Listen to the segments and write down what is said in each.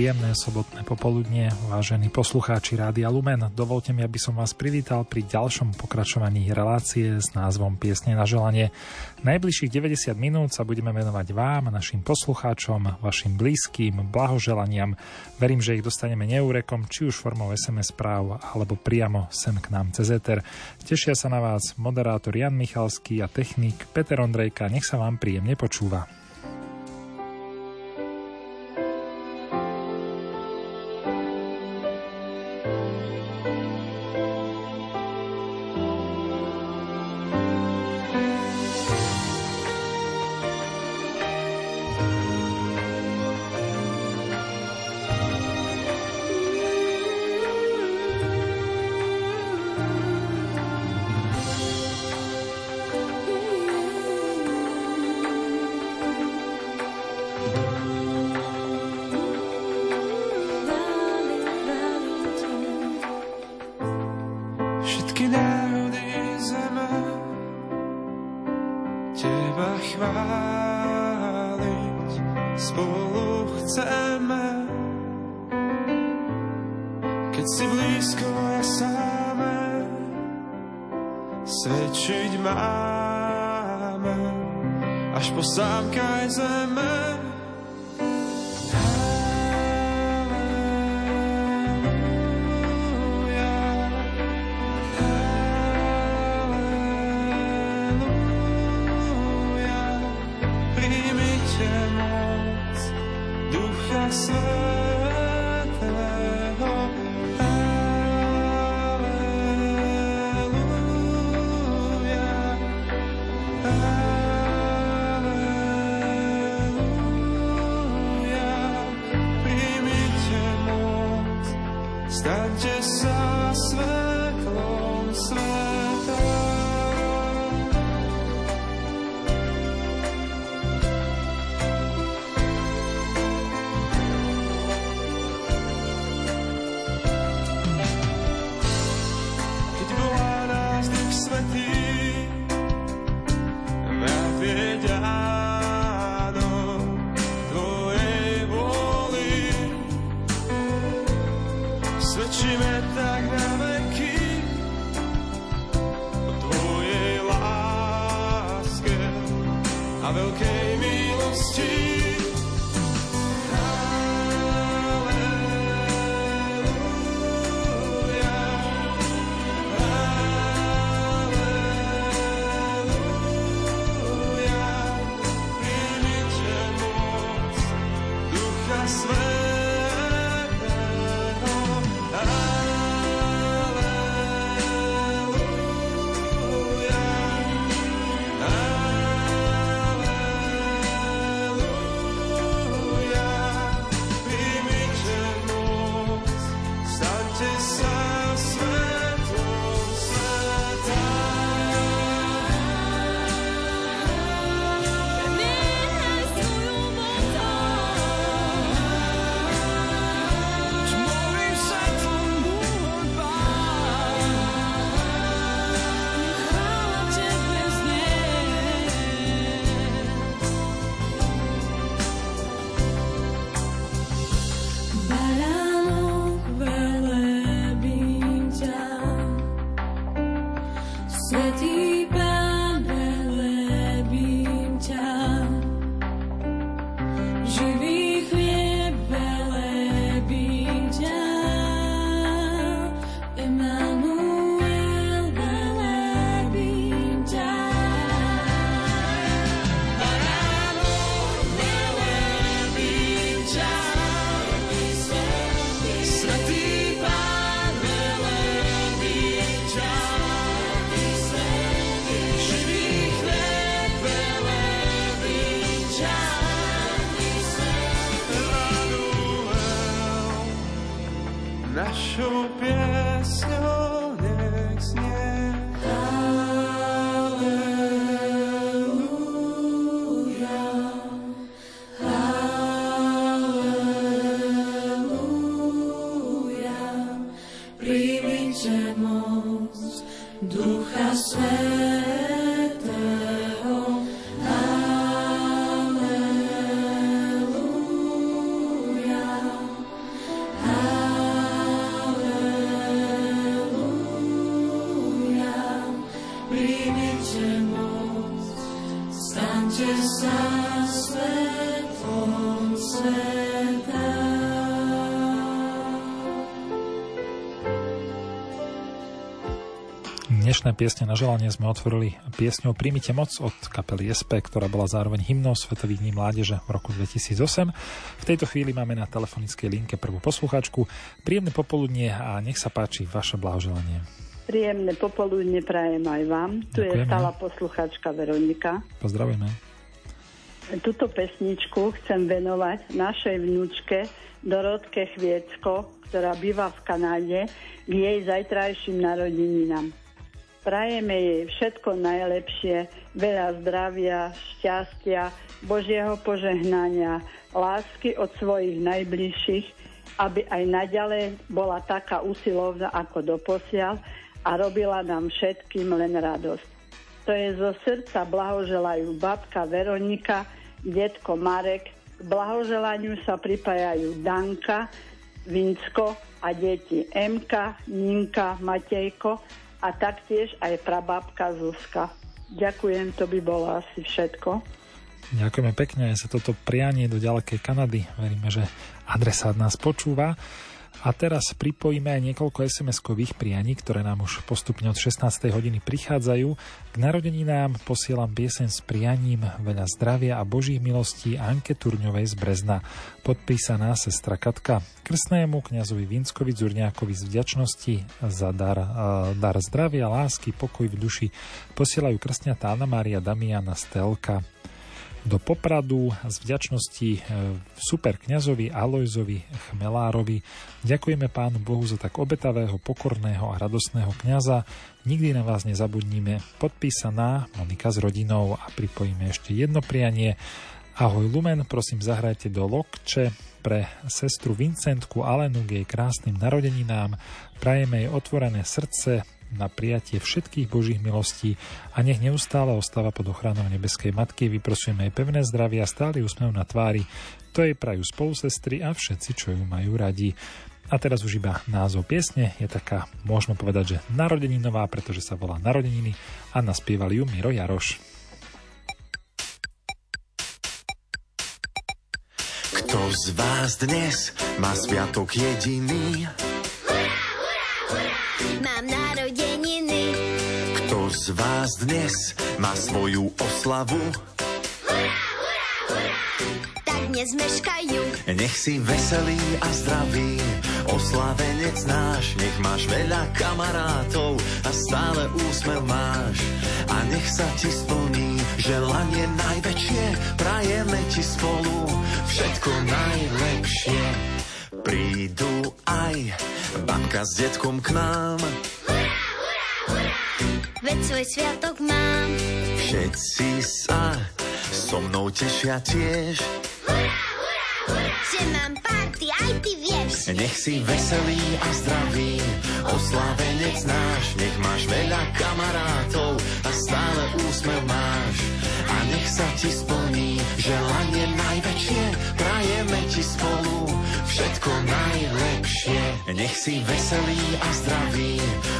Príjemné sobotné popoludnie, vážení poslucháči Rádia Lumen. Dovolte mi, aby som vás privítal pri ďalšom pokračovaní relácie s názvom Piesne na želanie. Najbližších 90 minút sa budeme venovať vám, našim poslucháčom, vašim blízkym, blahoželaniam. Verím, že ich dostaneme neúrekom, či už formou SMS správ, alebo priamo sem k nám cez Ether. Tešia sa na vás moderátor Jan Michalský a technik Peter Ondrejka. Nech sa vám príjemne počúva. Piesne na želanie sme otvorili piesňou Príjmite moc od kapely SP, ktorá bola zároveň hymnou Svetových dní mládeže v roku 2008. V tejto chvíli máme na telefonickej linke prvú posluchačku. Príjemné popoludnie a nech sa páči vaše blahoželanie. Príjemné popoludne prajem aj vám. Tu Ďakujeme. je stála posluchačka Veronika. Pozdravujeme. Tuto pesničku chcem venovať našej vnúčke Dorotke Chviecko, ktorá býva v Kanáde, k jej zajtrajším narodeninám. Prajeme jej všetko najlepšie, veľa zdravia, šťastia, Božieho požehnania, lásky od svojich najbližších, aby aj naďalej bola taká usilovná ako doposiaľ a robila nám všetkým len radosť. To je zo srdca blahoželajú babka Veronika, detko Marek, k blahoželaniu sa pripájajú Danka, Vinsko a deti Emka, Ninka, Matejko a taktiež aj prabábka Zuzka. Ďakujem, to by bolo asi všetko. Ďakujeme pekne za toto prianie do ďalekej Kanady. Veríme, že adresát nás počúva. A teraz pripojíme aj niekoľko SMS-kových prianí, ktoré nám už postupne od 16. hodiny prichádzajú. K narodeninám posielam piesen s prianím veľa zdravia a božích milostí Anke Turňovej z Brezna. Podpísaná sestra Katka. Krstnému kňazovi Vinskovi Zurňákovi z vďačnosti za dar, dar zdravia, lásky, pokoj v duši posielajú krstňa Tána Mária Damiana Stelka do Popradu z vďačnosti e, super kňazovi Alojzovi Chmelárovi. Ďakujeme Pánu Bohu za tak obetavého, pokorného a radosného kňaza. Nikdy na vás nezabudníme. Podpísaná Monika s rodinou a pripojíme ešte jedno prianie. Ahoj Lumen, prosím zahrajte do Lokče pre sestru Vincentku Alenu k jej krásnym narodeninám. Prajeme jej otvorené srdce, na prijatie všetkých Božích milostí a nech neustále ostáva pod ochranou nebeskej matky. Vyprosujeme jej pevné zdravie a stály úsmev na tvári. To jej prajú spolusestry a všetci, čo ju majú radi. A teraz už iba názov piesne je taká, môžeme povedať, že narodeninová, pretože sa volá Narodeniny a naspievali ju Miro Jaroš. Kto z vás dnes má sviatok jediný? Mám narodeniny. Vás dnes má svoju oslavu? Tak dnes meškajú. Nech si veselý a zdravý, oslavenec náš, nech máš veľa kamarátov a stále úsmev máš. A nech sa ti splní želanie najväčšie, prajeme ti spolu všetko najlepšie. Prídu aj babka s detkom k nám. Veď svoj sviatok mám. Všetci sa so mnou tešia tiež. Že mám party, aj ty vieš. Nech si veselý a zdravý, oslávenec náš, nech máš veľa kamarátov a stále úsmev máš. A nech sa ti splní želanie najväčšie, prajeme ti spolu všetko najlepšie. Nech si veselý a zdravý,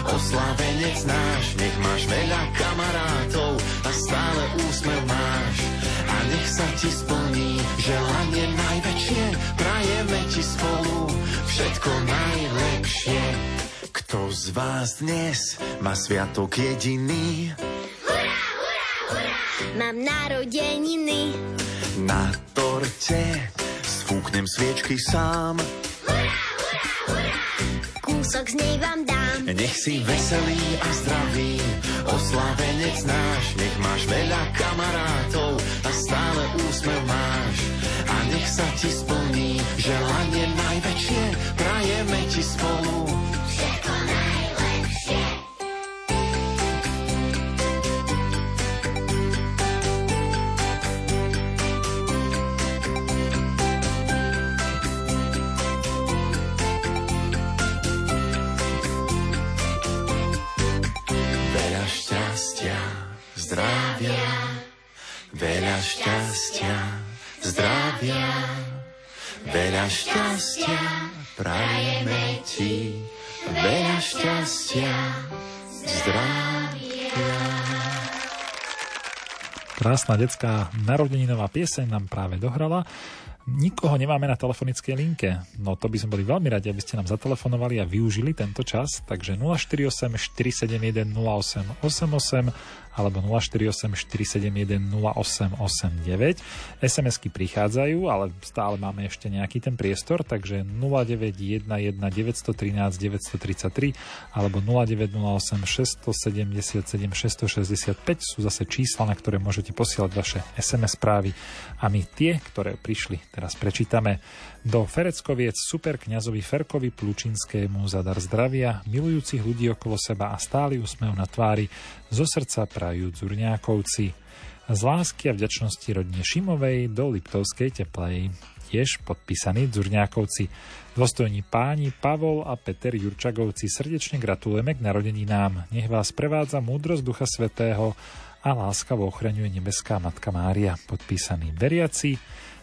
oslávenec náš, nech máš veľa kamarátov a stále úsmev máš. A nech sa ti splní želanie najväčšie, prajeme ti spolu všetko najlepšie. Kto z vás dnes má sviatok jediný? Mám narodeniny. Na torte Fúknem sviečky sám. Kúsok z nej vám dám. Nech si veselý a zdravý, oslávenec náš. Nech máš veľa kamarátov a stále úsmev máš. A nech sa ti splní želanie najväčšie, prajeme ti spolu. Šťastia, zdravia, veľa šťastia prajeme ti, veľa šťastia, zdravia. Krásna detská narodeninová pieseň nám práve dohrala. Nikoho nemáme na telefonickej linke. No to by sme boli veľmi radi, aby ste nám zatelefonovali a využili tento čas. Takže 048 471 0888 alebo 048 471 0889. SMS-ky prichádzajú, ale stále máme ešte nejaký ten priestor, takže 0911 913 933 alebo 0908 677 665 sú zase čísla, na ktoré môžete posielať vaše SMS správy a my tie, ktoré prišli, teraz prečítame. Do Fereckoviec super kňazovi Ferkovi Plučinskému za dar zdravia, milujúcich ľudí okolo seba a stály úsmev na tvári, zo srdca prajú Dzurňákovci. Z lásky a vďačnosti rodine Šimovej do Liptovskej teplej. Tiež podpísaní Dzurňákovci. Dôstojní páni Pavol a Peter Jurčagovci srdečne gratulujeme k narodeninám. Nech vás prevádza múdrosť Ducha Svetého a láskavo ochraňuje nebeská Matka Mária. Podpísaní veriaci.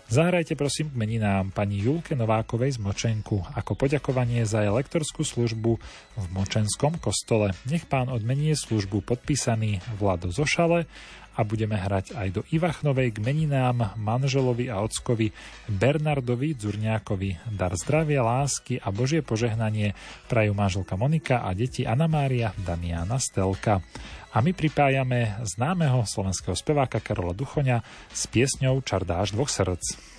Zahrajte prosím k meninám pani Julke Novákovej z Močenku ako poďakovanie za jej lektorskú službu v Močenskom kostole. Nech pán odmenie službu podpísaný Vlado Zošale a budeme hrať aj do Ivachnovej k meninám manželovi a ockovi Bernardovi Dzurňákovi. Dar zdravia, lásky a Božie požehnanie prajú manželka Monika a deti Anna Mária, Damiana Stelka. A my pripájame známeho slovenského speváka Karola Duchoňa s piesňou Čardáš dvoch srdc.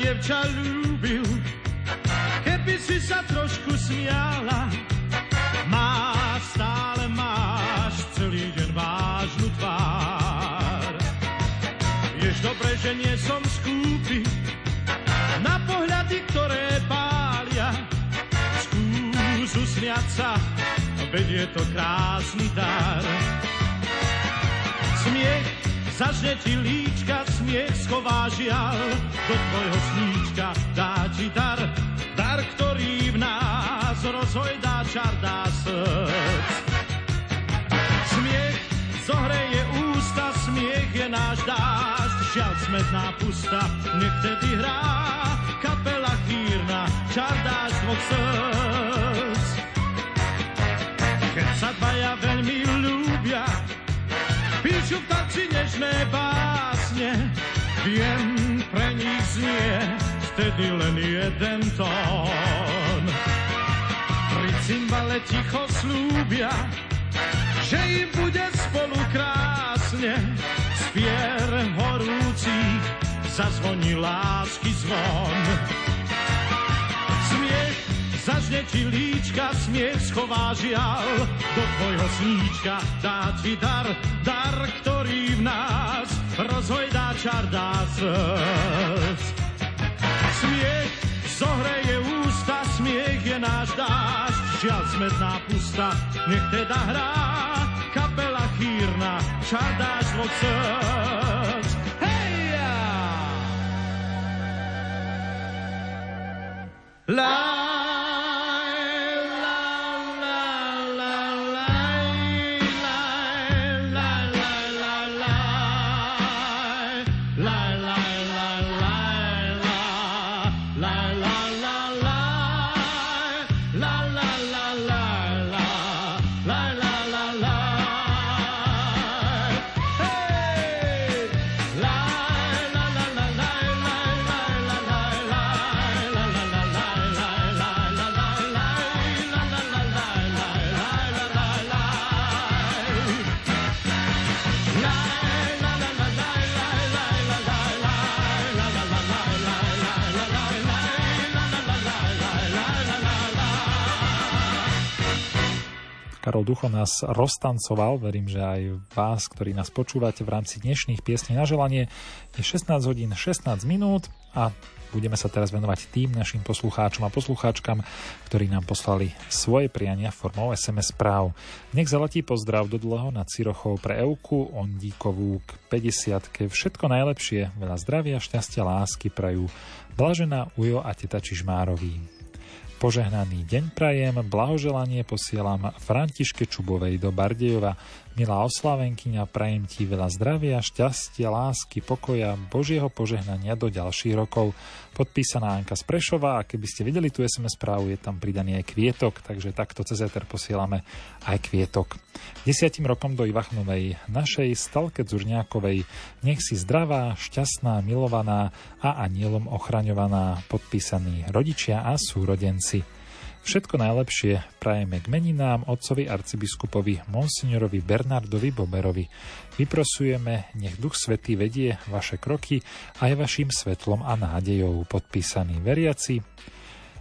Som ťa, čar dáš dvoch srdc. Keď sa dvaja veľmi ľúbia, píšu v tanci nežné básne, viem, pre nich znie vtedy len jeden tón. Pri cymbale ticho slúbia, že im bude spolu krásne, spier horúcich zazvoní lásky zvon. Zažne ti líčka, smiech schová žial, do tvojho sníčka dá ti dar, dar, ktorý v nás rozhojdá čar dá srdc. Smiech zohreje ústa, smiech je náš dáš, žiaľ smetná pusta, nech teda hrá kapela chýrna, čar dáš dvoch srdc. La Karol Ducho nás roztancoval, verím, že aj vás, ktorí nás počúvate v rámci dnešných piesní na želanie. Je 16 hodín 16 minút a budeme sa teraz venovať tým našim poslucháčom a poslucháčkam, ktorí nám poslali svoje priania formou SMS správ. Nech zaletí pozdrav do dlho nad Cirochou pre Euku, Ondíkovú k 50 Všetko najlepšie, veľa zdravia, šťastia, lásky prajú Blažená Ujo a teta Čižmárový. Požehnaný deň prajem, blahoželanie posielam Františke Čubovej do Bardejova, Milá oslavenkyňa, prajem ti veľa zdravia, šťastia, lásky, pokoja, Božieho požehnania do ďalších rokov. Podpísaná Anka z Prešova a keby ste videli tú SMS správu, je tam pridaný aj kvietok, takže takto cez Ether posielame aj kvietok. Desiatim rokom do Ivachnovej, našej Stalke Zurňákovej, nech si zdravá, šťastná, milovaná a anielom ochraňovaná, podpísaní rodičia a súrodenci. Všetko najlepšie prajeme k meninám otcovi arcibiskupovi monsignorovi Bernardovi Boberovi. Vyprosujeme, nech Duch Svetý vedie vaše kroky aj vašim svetlom a nádejou podpísaní veriaci.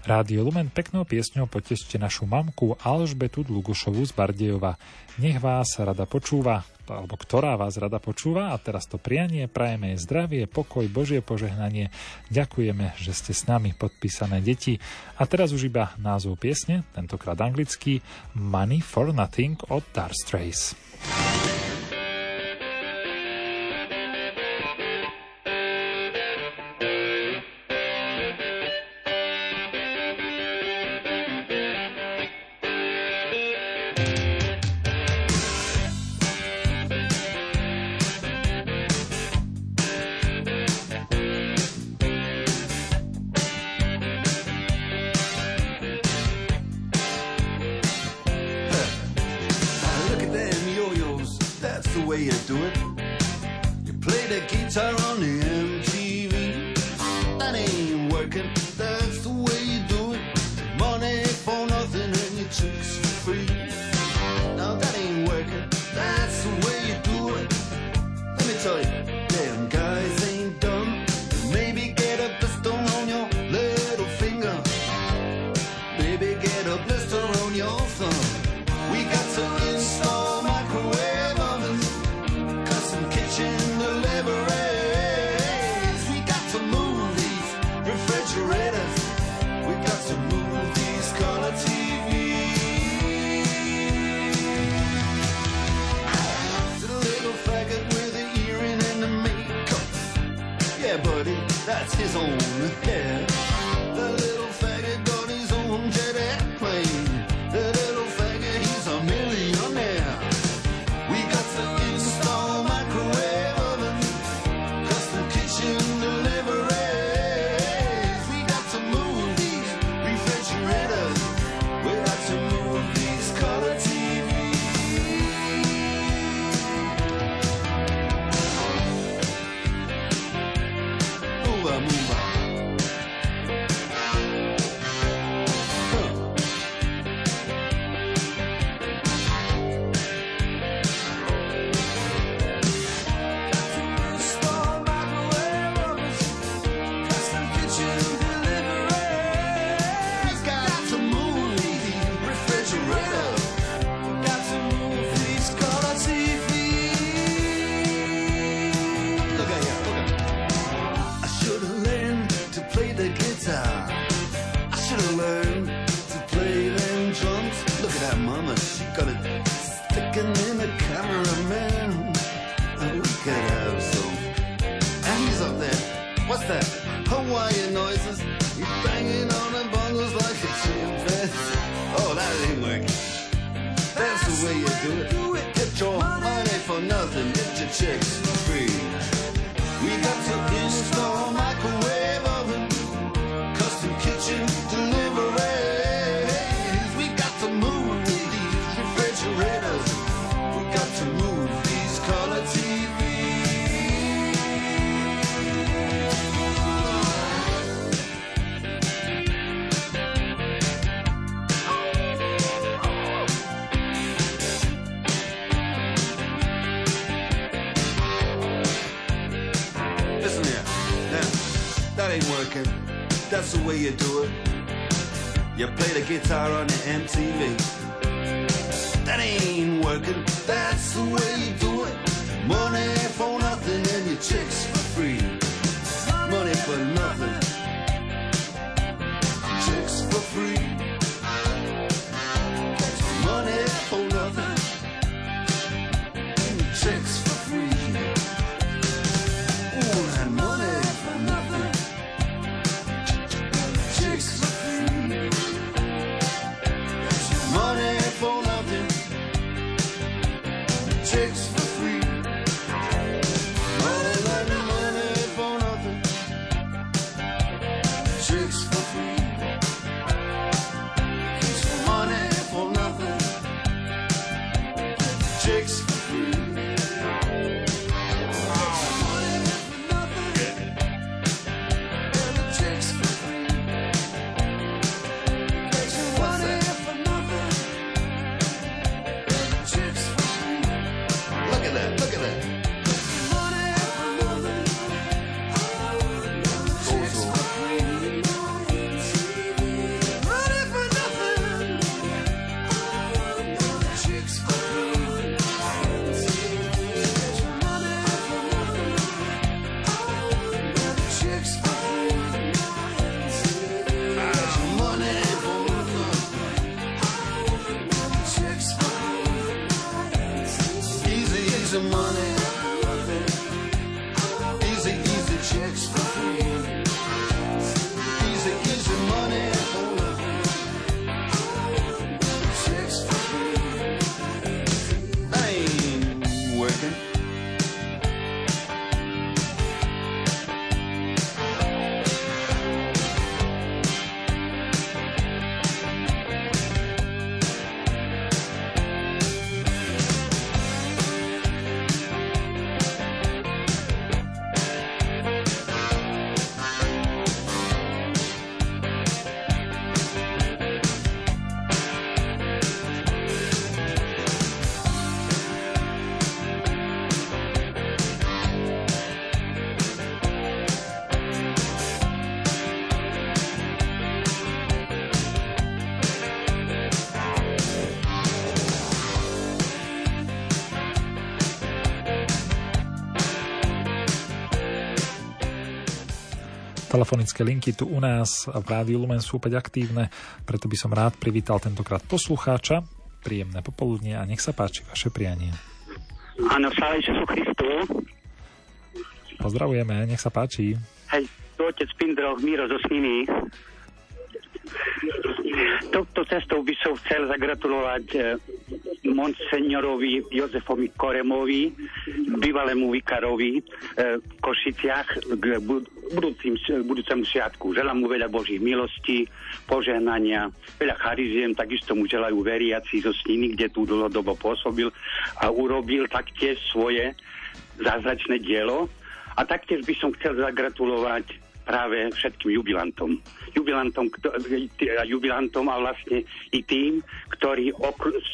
Rádio Lumen peknou piesňou potešte našu mamku Alžbetu Dlugošovú z Bardejova. Nech vás rada počúva, alebo ktorá vás rada počúva a teraz to prianie, prajeme jej zdravie, pokoj, Božie požehnanie. Ďakujeme, že ste s nami podpísané deti. A teraz už iba názov piesne, tentokrát anglický Money for Nothing od Dark Strays. Telefonické linky tu u nás v Rádiu Lumen sú opäť aktívne, preto by som rád privítal tentokrát poslucháča. Príjemné popoludnie a nech sa páči vaše prianie. Áno, sláva Ježišu Christu. Pozdravujeme, nech sa páči. Hej, tu otec Pindroch, Miro zo Sniny. Touto cestou by som chcel zagratulovať eh, monseňorovi Jozefovi Koremovi, bývalému vikarovi eh, v Košiciach k bud- budúcim, budúcemu sviatku. Želám mu veľa Božích milostí, požehnania, veľa chariziem, takisto mu želajú veriaci zo Sniny, kde tu dlhodobo pôsobil a urobil taktiež svoje zázračné dielo. A taktiež by som chcel zagratulovať práve všetkým jubilantom. Jubilantom, jubilantom a vlastne i tým, ktorí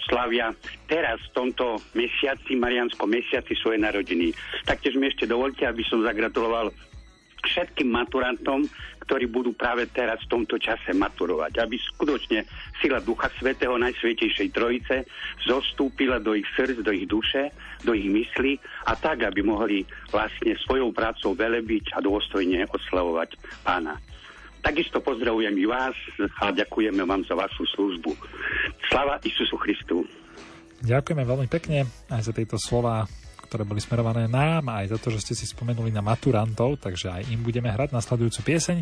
slavia teraz v tomto mesiaci, Marianskom mesiaci svoje narodiny. Taktiež mi ešte dovolte, aby som zagratuloval všetkým maturantom, ktorí budú práve teraz v tomto čase maturovať. Aby skutočne sila Ducha Svetého Najsvetejšej Trojice zostúpila do ich srdc, do ich duše, do ich mysli a tak, aby mohli vlastne svojou prácou velebiť a dôstojne oslavovať pána. Takisto pozdravujem i vás a ďakujeme vám za vašu službu. Slava Isusu Christu. Ďakujeme veľmi pekne aj za tieto slova, ktoré boli smerované nám, aj za to, že ste si spomenuli na maturantov, takže aj im budeme hrať nasledujúcu pieseň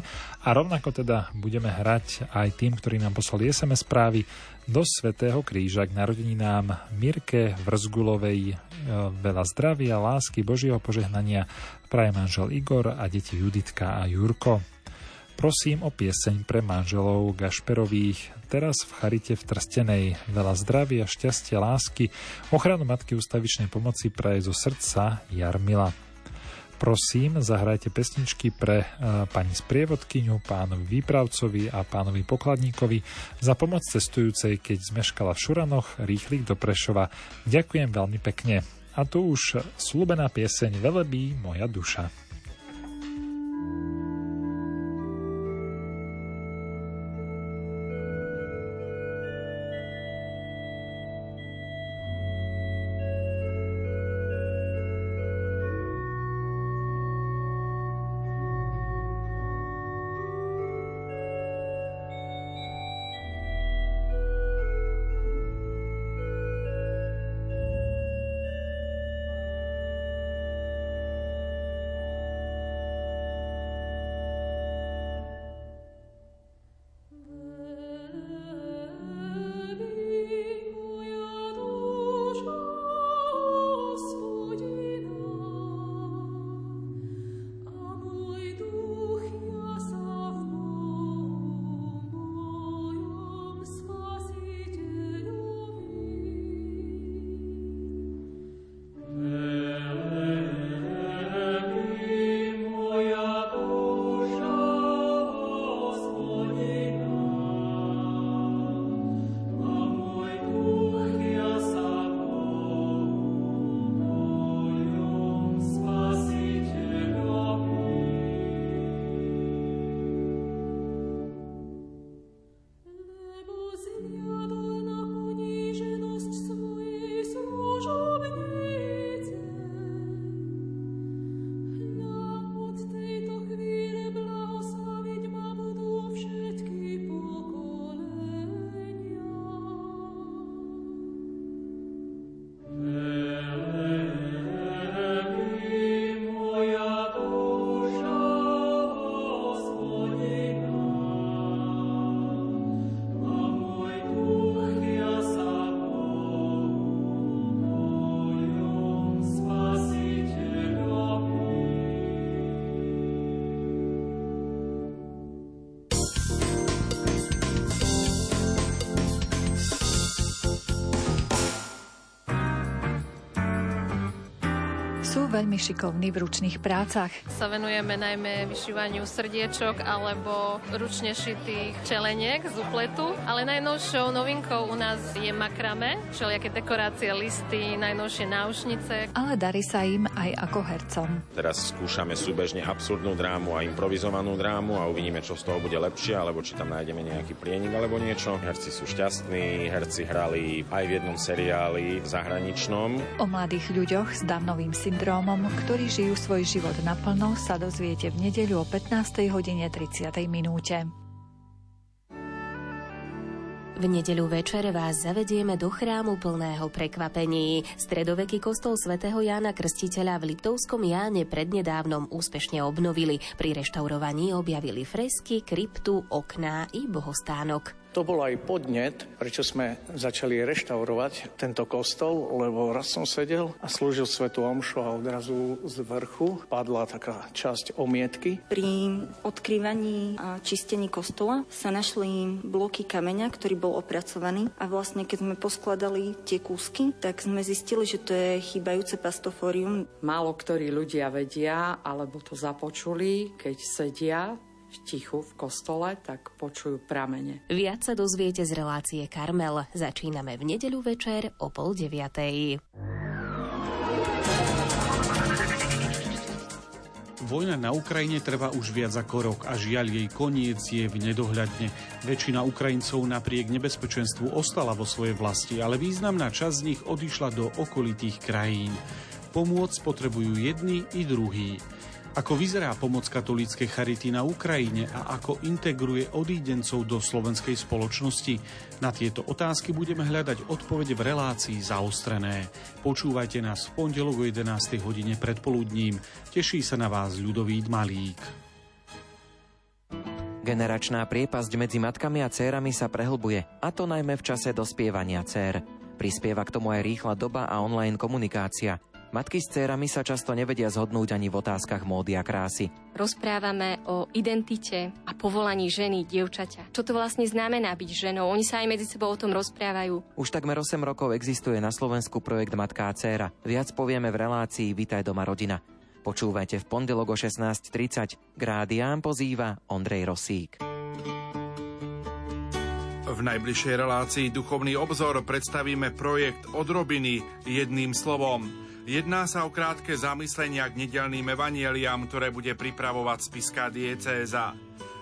a rovnako teda budeme hrať aj tým, ktorí nám poslali SMS správy do Svetého kríža k narodeninám Mirke Vrzgulovej e, veľa zdravia, lásky, Božieho požehnania praje manžel Igor a deti Juditka a Jurko. Prosím o pieseň pre manželov Gašperových, teraz v Charite v Trstenej. Veľa zdravia, šťastia, lásky, ochranu Matky ústavičnej pomoci praje zo srdca Jarmila. Prosím, zahrajte pesničky pre e, pani sprievodkyňu, pánovi výpravcovi a pánovi pokladníkovi za pomoc cestujúcej, keď zmeškala v Šuranoch rýchlik do Prešova. Ďakujem veľmi pekne. A tu už slúbená pieseň Velebí moja duša. Veľmi šikovní v ručných prácach. Sa venujeme najmä vyšívaniu srdiečok alebo ručne šitých čeleniek z upletu, ale najnovšou novinkou u nás je makrame, všelijaké dekorácie, listy, najnovšie náušnice. Ale darí sa im aj ako hercom. Teraz skúšame súbežne absurdnú drámu a improvizovanú drámu a uvidíme, čo z toho bude lepšie, alebo či tam nájdeme nejaký prienik alebo niečo. Herci sú šťastní, herci hrali aj v jednom seriáli zahraničnom. O mladých ľuďoch s Downovým syndrómom, ktorí žijú svoj život naplno, sa dozviete v nedeľu o 15. hodine 30. minúte. V nedeľu večer vás zavedieme do chrámu plného prekvapení. Stredoveký kostol svätého Jána Krstiteľa v Liptovskom Jáne prednedávnom úspešne obnovili. Pri reštaurovaní objavili fresky, kryptu, okná i bohostánok. To bol aj podnet, prečo sme začali reštaurovať tento kostol, lebo raz som sedel a slúžil svetu omšu a odrazu z vrchu padla taká časť omietky. Pri odkrývaní a čistení kostola sa našli bloky kameňa, ktorý bol opracovaný a vlastne keď sme poskladali tie kúsky, tak sme zistili, že to je chýbajúce pastofórium. Málo ktorí ľudia vedia, alebo to započuli, keď sedia tichu v kostole, tak počujú pramene. Viac sa dozviete z relácie Karmel. Začíname v nedeľu večer o pol deviatej. Vojna na Ukrajine trvá už viac ako rok a žiaľ jej koniec je v nedohľadne. Väčšina Ukrajincov napriek nebezpečenstvu ostala vo svojej vlasti, ale významná časť z nich odišla do okolitých krajín. Pomôcť potrebujú jedni i druhí. Ako vyzerá pomoc katolíckej charity na Ukrajine a ako integruje odídencov do slovenskej spoločnosti? Na tieto otázky budeme hľadať odpovede v relácii zaostrené. Počúvajte nás v pondelok o 11. hodine predpoludním. Teší sa na vás ľudový Malík. Generačná priepasť medzi matkami a cérami sa prehlbuje, a to najmä v čase dospievania cér. Prispieva k tomu aj rýchla doba a online komunikácia – Matky s cérami sa často nevedia zhodnúť ani v otázkach módy a krásy. Rozprávame o identite a povolaní ženy, dievčaťa. Čo to vlastne znamená byť ženou? Oni sa aj medzi sebou o tom rozprávajú. Už takmer 8 rokov existuje na Slovensku projekt Matka a dcéra. Viac povieme v relácii Vitaj doma rodina. Počúvajte v pondelok o 16.30. Grádiám pozýva Ondrej Rosík. V najbližšej relácii Duchovný obzor predstavíme projekt Odrobiny jedným slovom. Jedná sa o krátke zamyslenia k nedelným evanieliam, ktoré bude pripravovať spiská diecéza.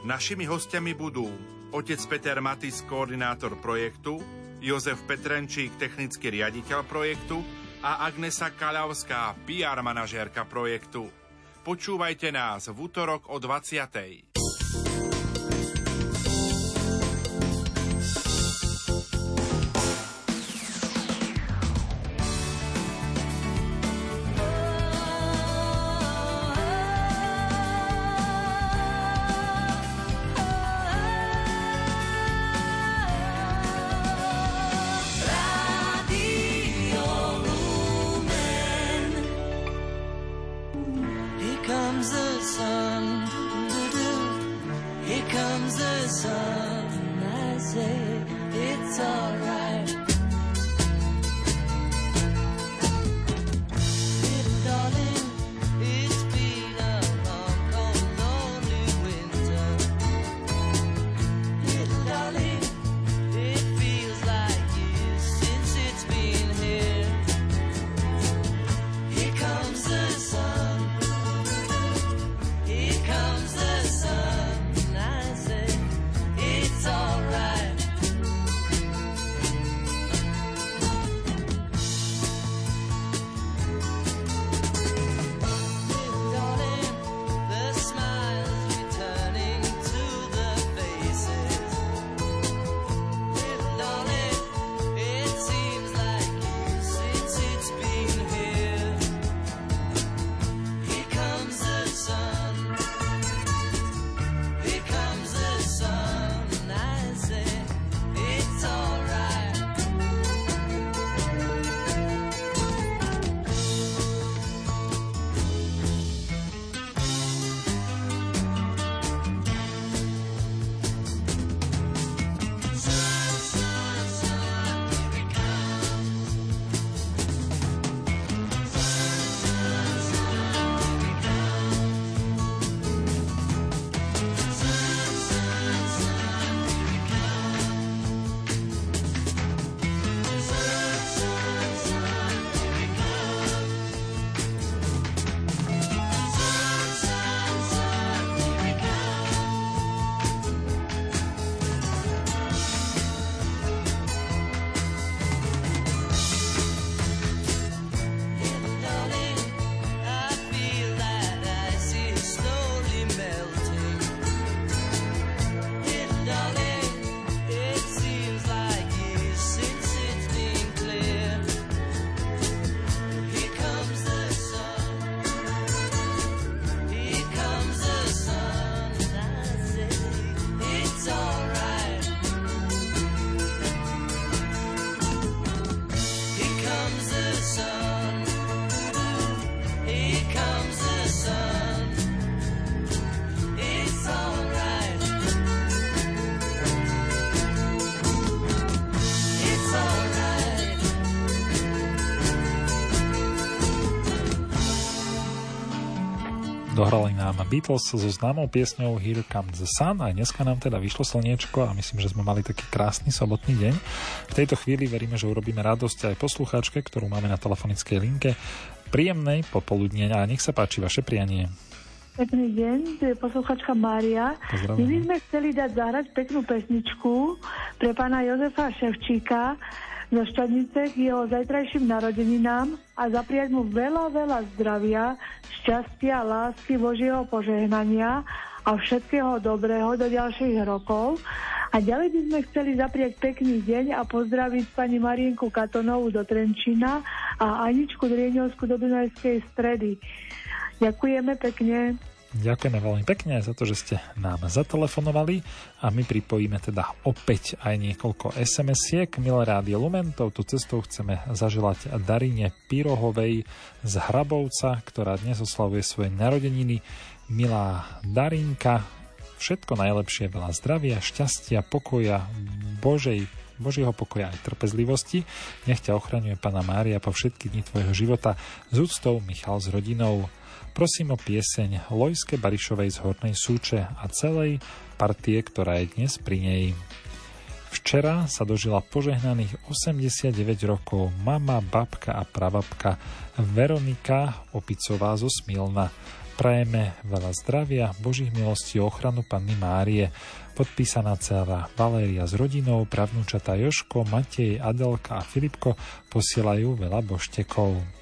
Našimi hostiami budú otec Peter Matis, koordinátor projektu, Jozef Petrenčík, technický riaditeľ projektu a Agnesa Kaľavská, PR manažérka projektu. Počúvajte nás v útorok o 20. Beatles so známou piesňou Here Comes the Sun a dneska nám teda vyšlo slniečko a myslím, že sme mali taký krásny sobotný deň. V tejto chvíli veríme, že urobíme radosť aj poslucháčke, ktorú máme na telefonickej linke. Príjemnej popoludne a nech sa páči vaše prianie. Pekný deň, tu je posluchačka Mária. My by sme chceli dať zahrať peknú pesničku pre pána Jozefa Ševčíka zo Štadnice k jeho zajtrajším narodeninám a zapriať mu veľa, veľa zdravia, šťastia, lásky, Božieho požehnania a všetkého dobrého do ďalších rokov. A ďalej by sme chceli zapriať pekný deň a pozdraviť pani Marienku Katonovú do Trenčína a Aničku Drieňovskú do Dunajskej stredy. Ďakujeme pekne. Ďakujeme veľmi pekne za to, že ste nám zatelefonovali a my pripojíme teda opäť aj niekoľko SMS-iek. Milé rádio Lumen, touto cestou chceme zaželať Darine Pirohovej z Hrabovca, ktorá dnes oslavuje svoje narodeniny. Milá Darinka, všetko najlepšie, veľa zdravia, šťastia, pokoja, Božej Božieho pokoja aj trpezlivosti. Nech ťa ochraňuje Pana Mária po všetky dni tvojho života. Z úctou Michal s rodinou. Prosím o pieseň Lojske Barišovej z Hornej Súče a celej partie, ktorá je dnes pri nej. Včera sa dožila požehnaných 89 rokov mama, babka a pravabka Veronika Opicová zo Smilna. Prajeme veľa zdravia, Božích milostí a ochranu Panny Márie. Podpísaná dcera Valéria s rodinou, pravnúčata Joško, Matej, Adelka a Filipko posielajú veľa boštekov.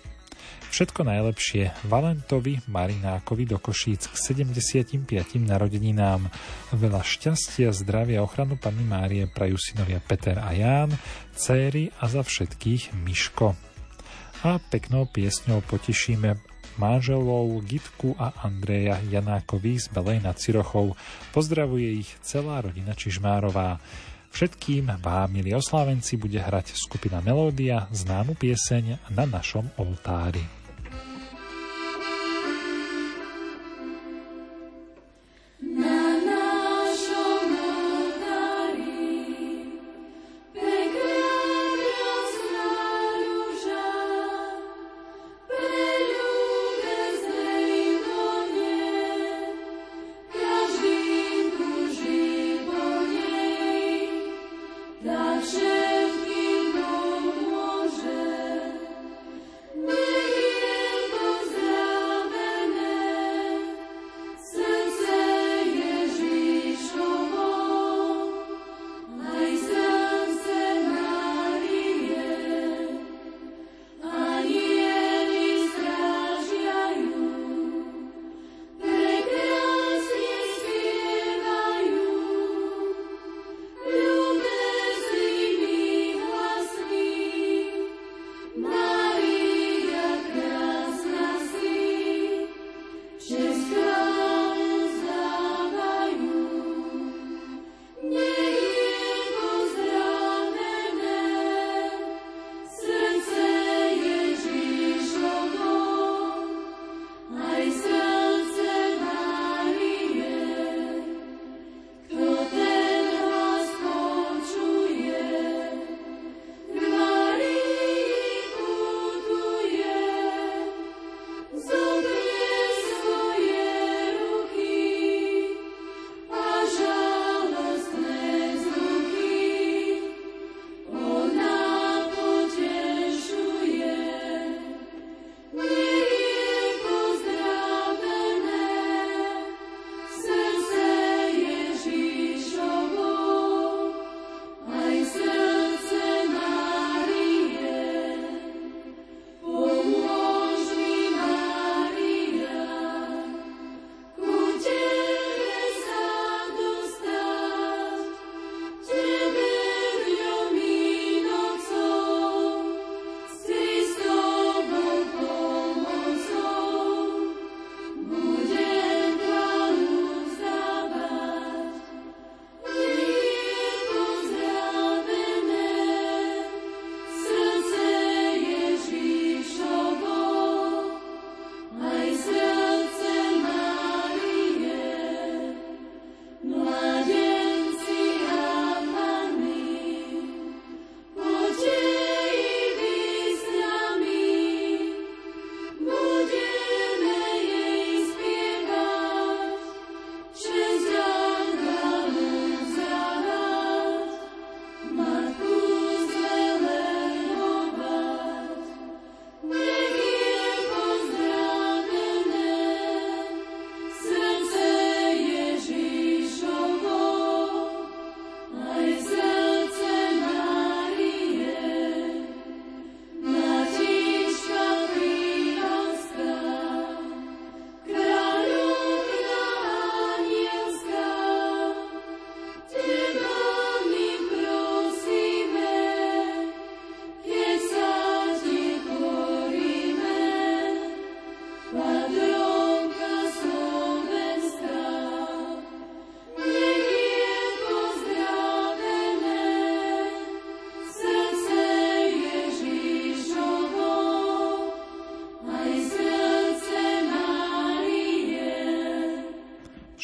Všetko najlepšie Valentovi Marinákovi do Košíc k 75. narodeninám. Veľa šťastia, zdravia ochranu Panny Márie prajú synovia Peter a Ján, céry a za všetkých Miško. A peknou piesňou potešíme manželov Gitku a Andreja Janákových z Belej nad Cirochou. Pozdravuje ich celá rodina Čižmárová. Všetkým vám, milí oslávenci, bude hrať skupina Melódia známu pieseň na našom oltári.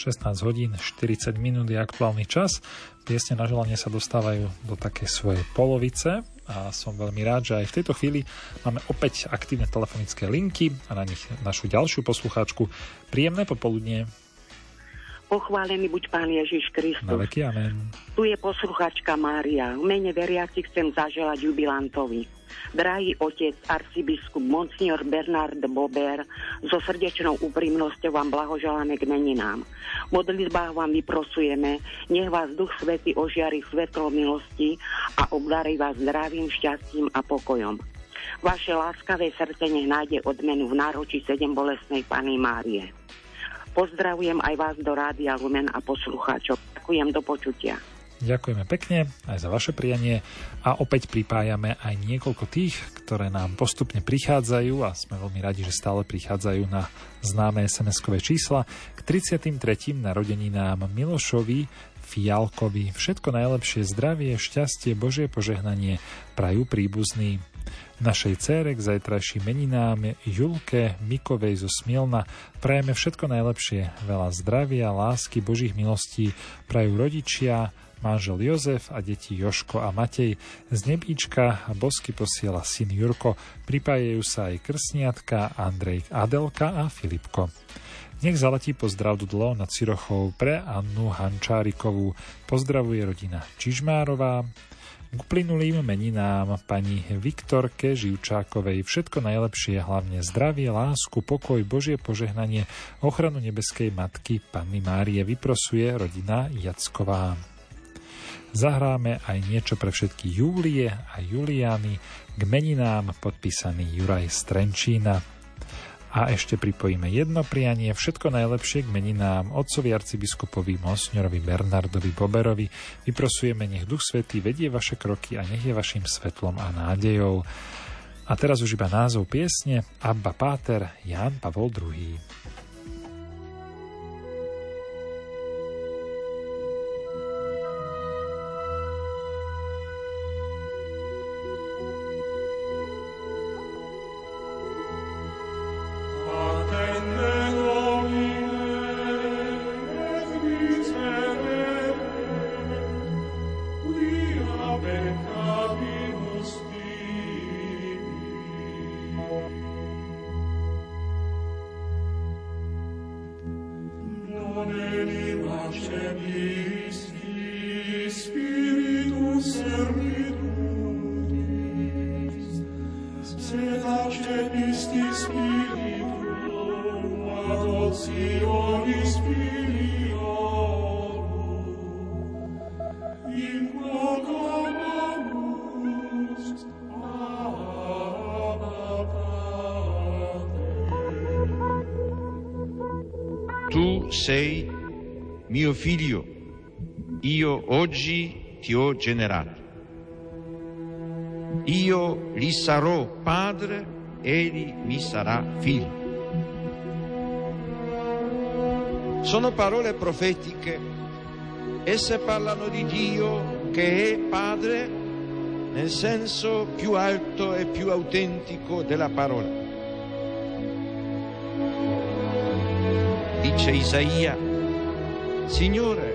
16 hodín 40 minút je aktuálny čas. Piesne na želanie sa dostávajú do také svojej polovice a som veľmi rád, že aj v tejto chvíli máme opäť aktívne telefonické linky a na nich našu ďalšiu poslucháčku. Príjemné popoludnie. Pochválený buď Pán Ježiš Kristus. Na veky amen. Tu je posluchačka Mária. V mene veriaci chcem zaželať jubilantovi. Drahý otec, arcibiskup Monsignor Bernard Bober, so srdečnou úprimnosťou vám blahoželáme k meninám. V modlitbách vám vyprosujeme, nech vás Duch Svety ožiari svetlo milosti a obdarí vás zdravým šťastím a pokojom. Vaše láskavé srdce nech nájde odmenu v náročí sedem bolesnej Pany Márie. Pozdravujem aj vás do Rádia Lumen a poslucháčov. Ďakujem do počutia. Ďakujeme pekne aj za vaše prianie a opäť pripájame aj niekoľko tých, ktoré nám postupne prichádzajú a sme veľmi radi, že stále prichádzajú na známe SMS-kové čísla k 33. narodeninám Milošovi Fialkovi. Všetko najlepšie zdravie, šťastie, Božie požehnanie prajú príbuzný našej cére k zajtrajším meninám Julke Mikovej zo Smielna prajeme všetko najlepšie, veľa zdravia, lásky, Božích milostí prajú rodičia, manžel Jozef a deti Joško a Matej. Z nebíčka bosky posiela syn Jurko, pripájajú sa aj krsniatka Andrej Adelka a Filipko. Nech zaletí pozdrav dlo nad Cirochou pre Annu Hančárikovú. Pozdravuje rodina Čižmárová, k uplynulým meninám pani Viktorke Živčákovej všetko najlepšie, hlavne zdravie, lásku, pokoj, Božie požehnanie, ochranu nebeskej matky Panny Márie vyprosuje rodina Jacková. Zahráme aj niečo pre všetky Júlie a Juliany k meninám podpísaný Juraj Strenčína. A ešte pripojíme jedno prianie, všetko najlepšie k meninám otcovi arcibiskupovi Mosňorovi Bernardovi Boberovi. Vyprosujeme, nech Duch Svetý vedie vaše kroky a nech je vašim svetlom a nádejou. A teraz už iba názov piesne Abba Páter Ján Pavol II. Generato. Io gli sarò padre, egli mi sarà figlio. Sono parole profetiche, esse parlano di Dio che è padre nel senso più alto e più autentico della parola. dice Isaia, Signore,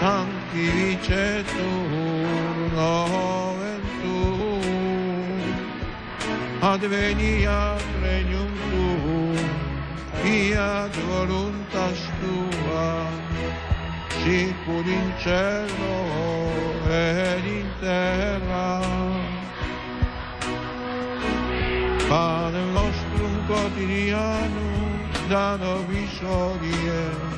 sanctificetur nomen tuum, adveniat regnum tuum, fiat voluntas tua, sicur in cielo ed in terra. Pane nostrum quotidianum da nobis odie,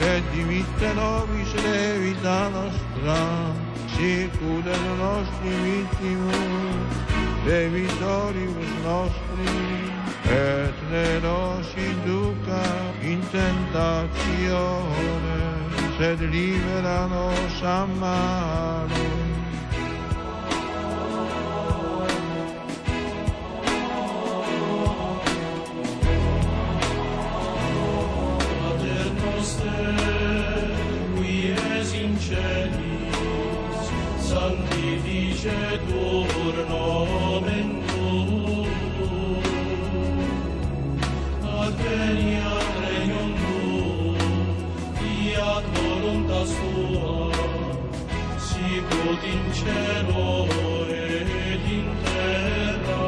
et dimitte nobis levita nostra, sicur et nostri vittimus, debitoribus nostri, et ne nos induca in tentatione, sed libera nos a malo. sanctificetur nomen tuum. Adveniat regnum tuum, fiat voluntas tua, sicut in cielo et in terra.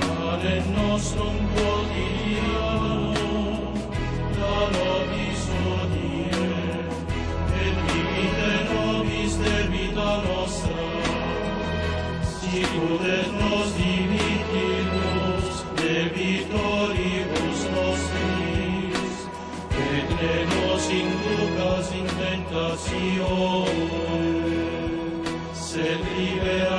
Pane nostrum quotidianum, da nobis debita nostra, sicut et nos dimittimus debitoribus nostris, et ne nos inducas in tentatione, sed libera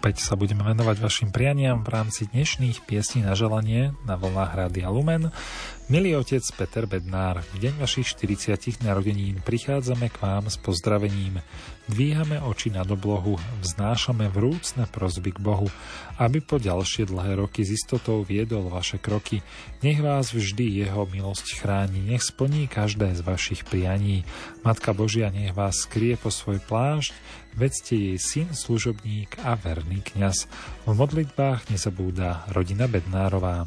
Opäť sa budeme venovať vašim prianiam v rámci dnešných piesní na želanie na vlnách Rádia Lumen. Milý otec Peter Bednár, v deň vašich 40 narodenín prichádzame k vám s pozdravením. Dvíhame oči nad oblohu, vznášame vrúcne prozby k Bohu, aby po ďalšie dlhé roky s istotou viedol vaše kroky. Nech vás vždy jeho milosť chráni, nech splní každé z vašich prianí. Matka Božia nech vás skrie po svoj plášť, vedzte jej syn, služobník a verný kňaz. V modlitbách nezabúda rodina Bednárová.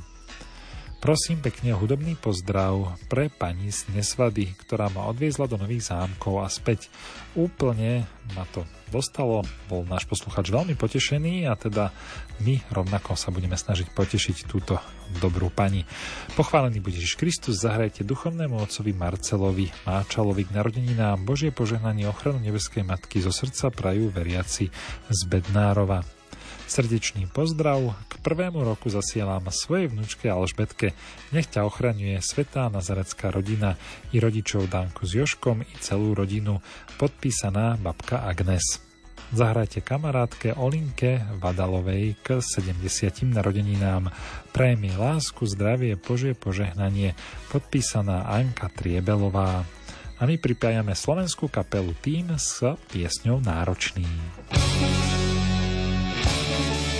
Prosím pekne hudobný pozdrav pre pani z Nesvady, ktorá ma odviezla do Nových zámkov a späť. Úplne ma to dostalo, bol náš posluchač veľmi potešený a teda my rovnako sa budeme snažiť potešiť túto dobrú pani. Pochválený bude Ježiš Kristus, zahrajte duchovnému otcovi Marcelovi Máčalovi k narodeninám Božie požehnanie ochranu nebeskej matky zo srdca prajú veriaci z Bednárova. Srdečný pozdrav, k prvému roku zasielam svojej vnúčke Alžbetke. Nech ťa ochraňuje Svetá Nazarecká rodina i rodičov Danku s Joškom i celú rodinu. Podpísaná babka Agnes. Zahrajte kamarátke Olinke Vadalovej k 70. narodeninám. Prajem jej lásku, zdravie, Božie požehnanie. Podpísaná Anka Triebelová. A my pripájame slovenskú kapelu Tým s piesňou Náročný. My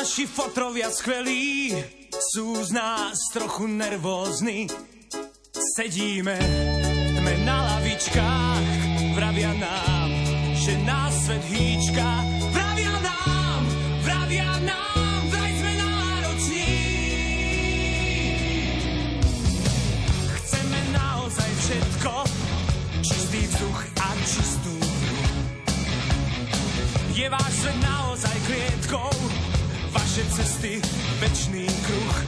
naši fotrovia skvelí sú z nás trochu nervózni. Sedíme v tme na lavičkách, vravia nám, že nás svet hýčka. Vravia nám, vravia nám, vraj sme nároční. Chceme naozaj všetko, čistý vzduch a čistú Je váš svet naozaj klietkou, vaše cesty večný kruh.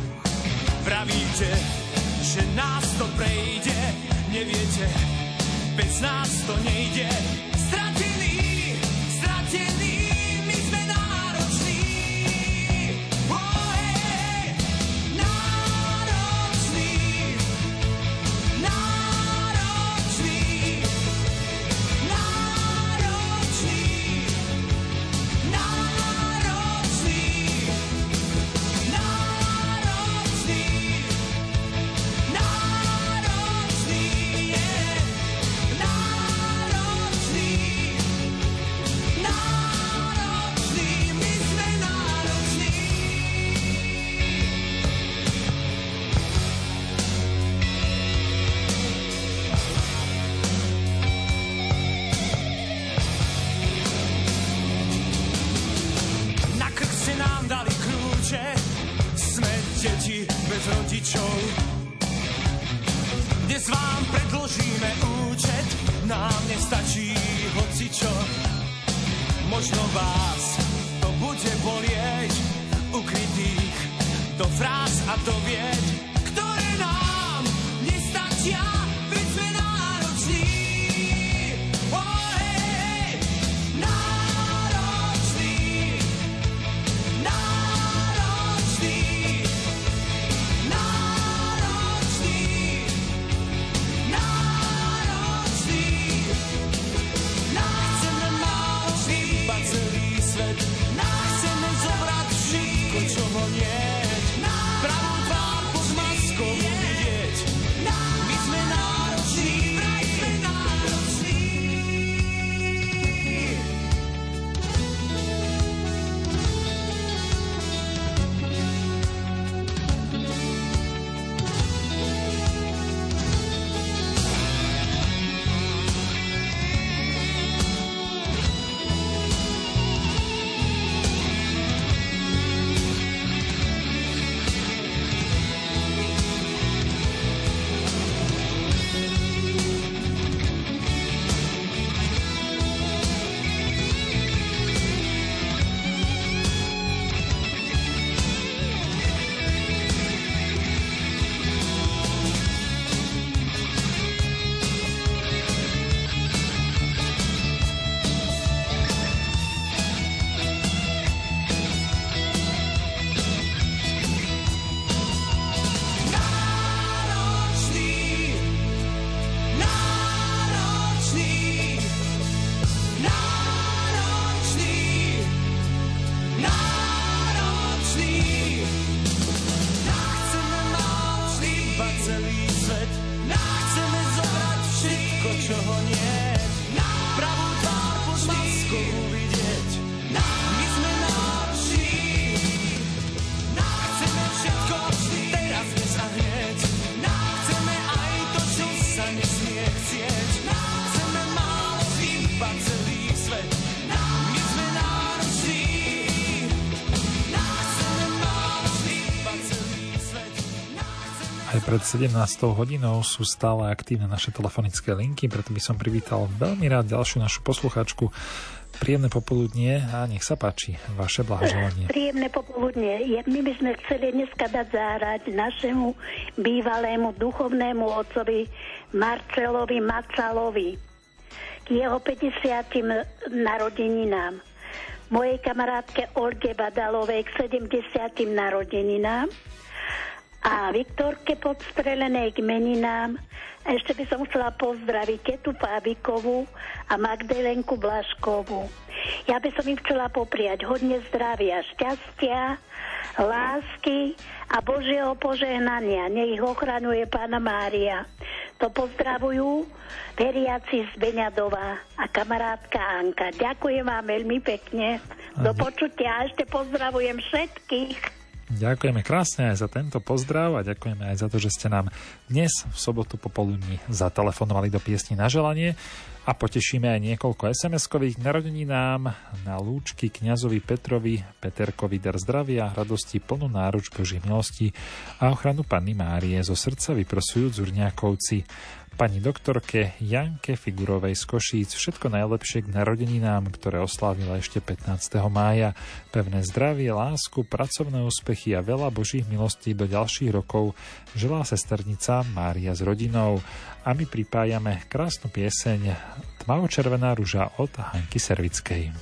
Vravíte, že nás to prejde, neviete, bez nás to nejde. 17. hodinou sú stále aktívne naše telefonické linky, preto by som privítal veľmi rád ďalšiu našu posluchačku. Príjemné popoludnie a nech sa páči vaše blahoželanie. Príjemné popoludne. Je- My by sme chceli dneska dať zahrať našemu bývalému duchovnému otcovi Marcelovi Macalovi k jeho 50. narodeninám. Mojej kamarátke Olge Badalovej k 70. narodeninám a Viktorke Podstrelenej k meninám. A ešte by som chcela pozdraviť Ketu Pávikovú a Magdalenku Blaškovú. Ja by som im chcela popriať hodne zdravia, šťastia, lásky a Božieho požehnania. Nech ich ochranuje Pána Mária. To pozdravujú veriaci z Beňadova a kamarátka Anka. Ďakujem vám veľmi pekne. Do počutia a ešte pozdravujem všetkých. Ďakujeme krásne aj za tento pozdrav a ďakujeme aj za to, že ste nám dnes v sobotu popoludní zatelefonovali do piesni na želanie a potešíme aj niekoľko SMS-kových nám na lúčky kňazovi Petrovi, Peterkovi dar zdravia, radosti plnú náruč Božích milostí a ochranu Panny Márie zo srdca vyprosujú Zurňákovci pani doktorke Janke Figurovej z Košíc všetko najlepšie k narodeninám, ktoré oslávila ešte 15. mája. Pevné zdravie, lásku, pracovné úspechy a veľa božích milostí do ďalších rokov želá sesternica Mária s rodinou. A my pripájame krásnu pieseň Tmavo-červená ruža od Hanky Servickej.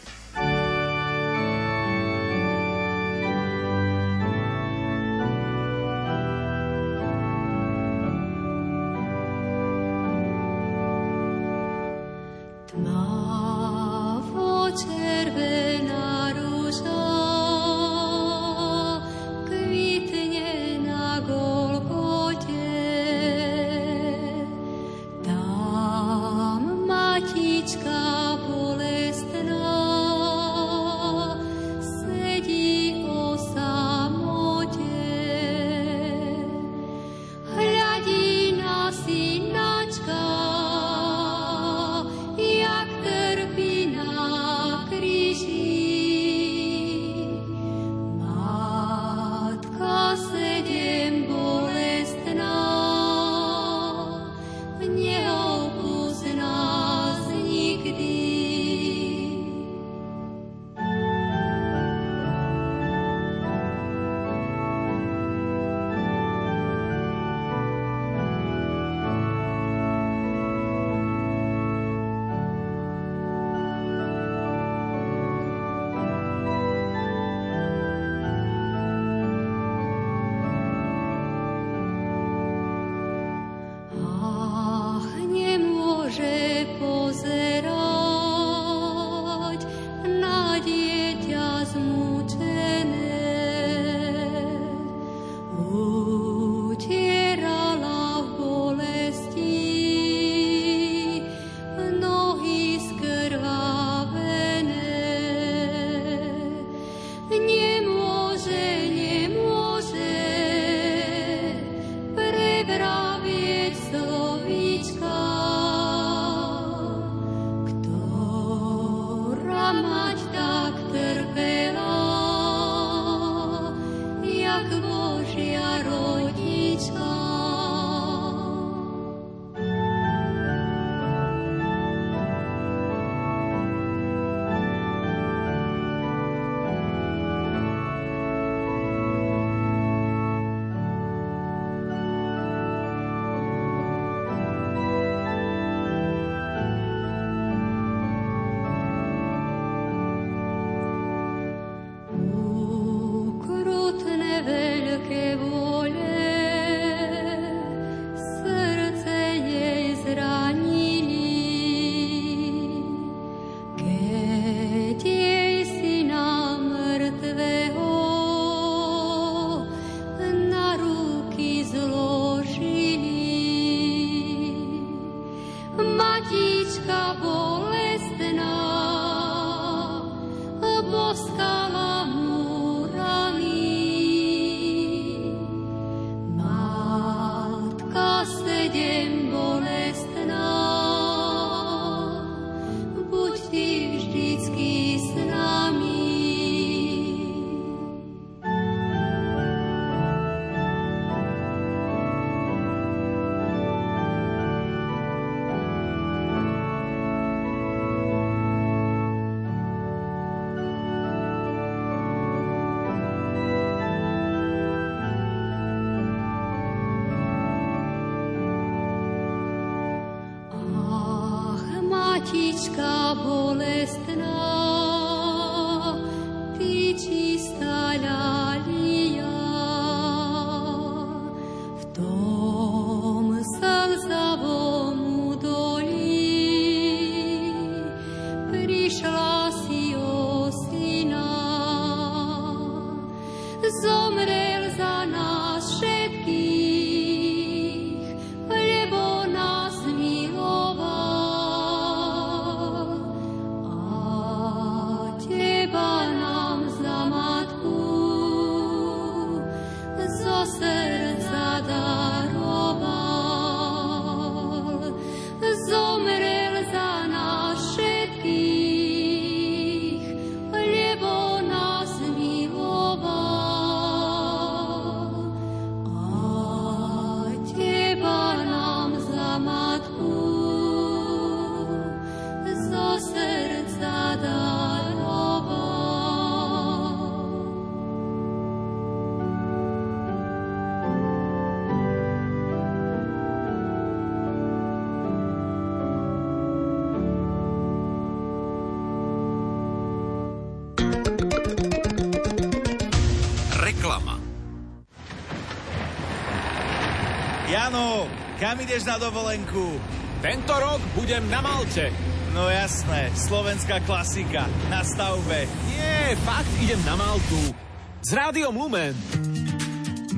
Kam ideš na dovolenku? Tento rok budem na Malte. No jasné, slovenská klasika, na stavbe. Nie, fakt idem na Maltu. S Rádiom Lumen.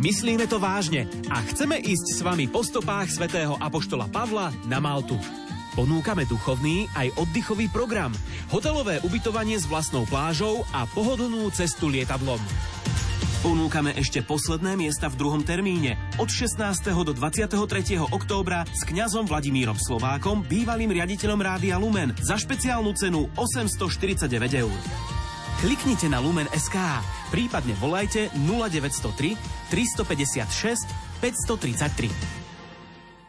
Myslíme to vážne a chceme ísť s vami po stopách svätého Apoštola Pavla na Maltu. Ponúkame duchovný aj oddychový program, hotelové ubytovanie s vlastnou plážou a pohodlnú cestu lietadlom. Ponúkame ešte posledné miesta v druhom termíne od 16. do 23. októbra s kňazom Vladimírom Slovákom, bývalým riaditeľom Rádia Lumen za špeciálnu cenu 849 eur. Kliknite na Lumen SK, prípadne volajte 0903 356 533.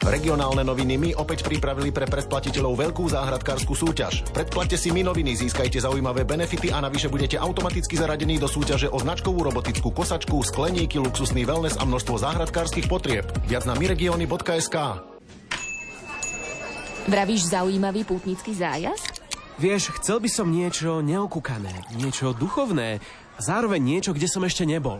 Regionálne noviny My opäť pripravili pre predplatiteľov veľkú záhradkárskú súťaž. Predplatte si My noviny, získajte zaujímavé benefity a navyše budete automaticky zaradení do súťaže o značkovú robotickú kosačku, skleníky, luxusný wellness a množstvo záhradkárskych potrieb. Viac na myregiony.sk Vravíš zaujímavý pútnický zájazd? Vieš, chcel by som niečo neokúkané, niečo duchovné, zároveň niečo, kde som ešte nebol.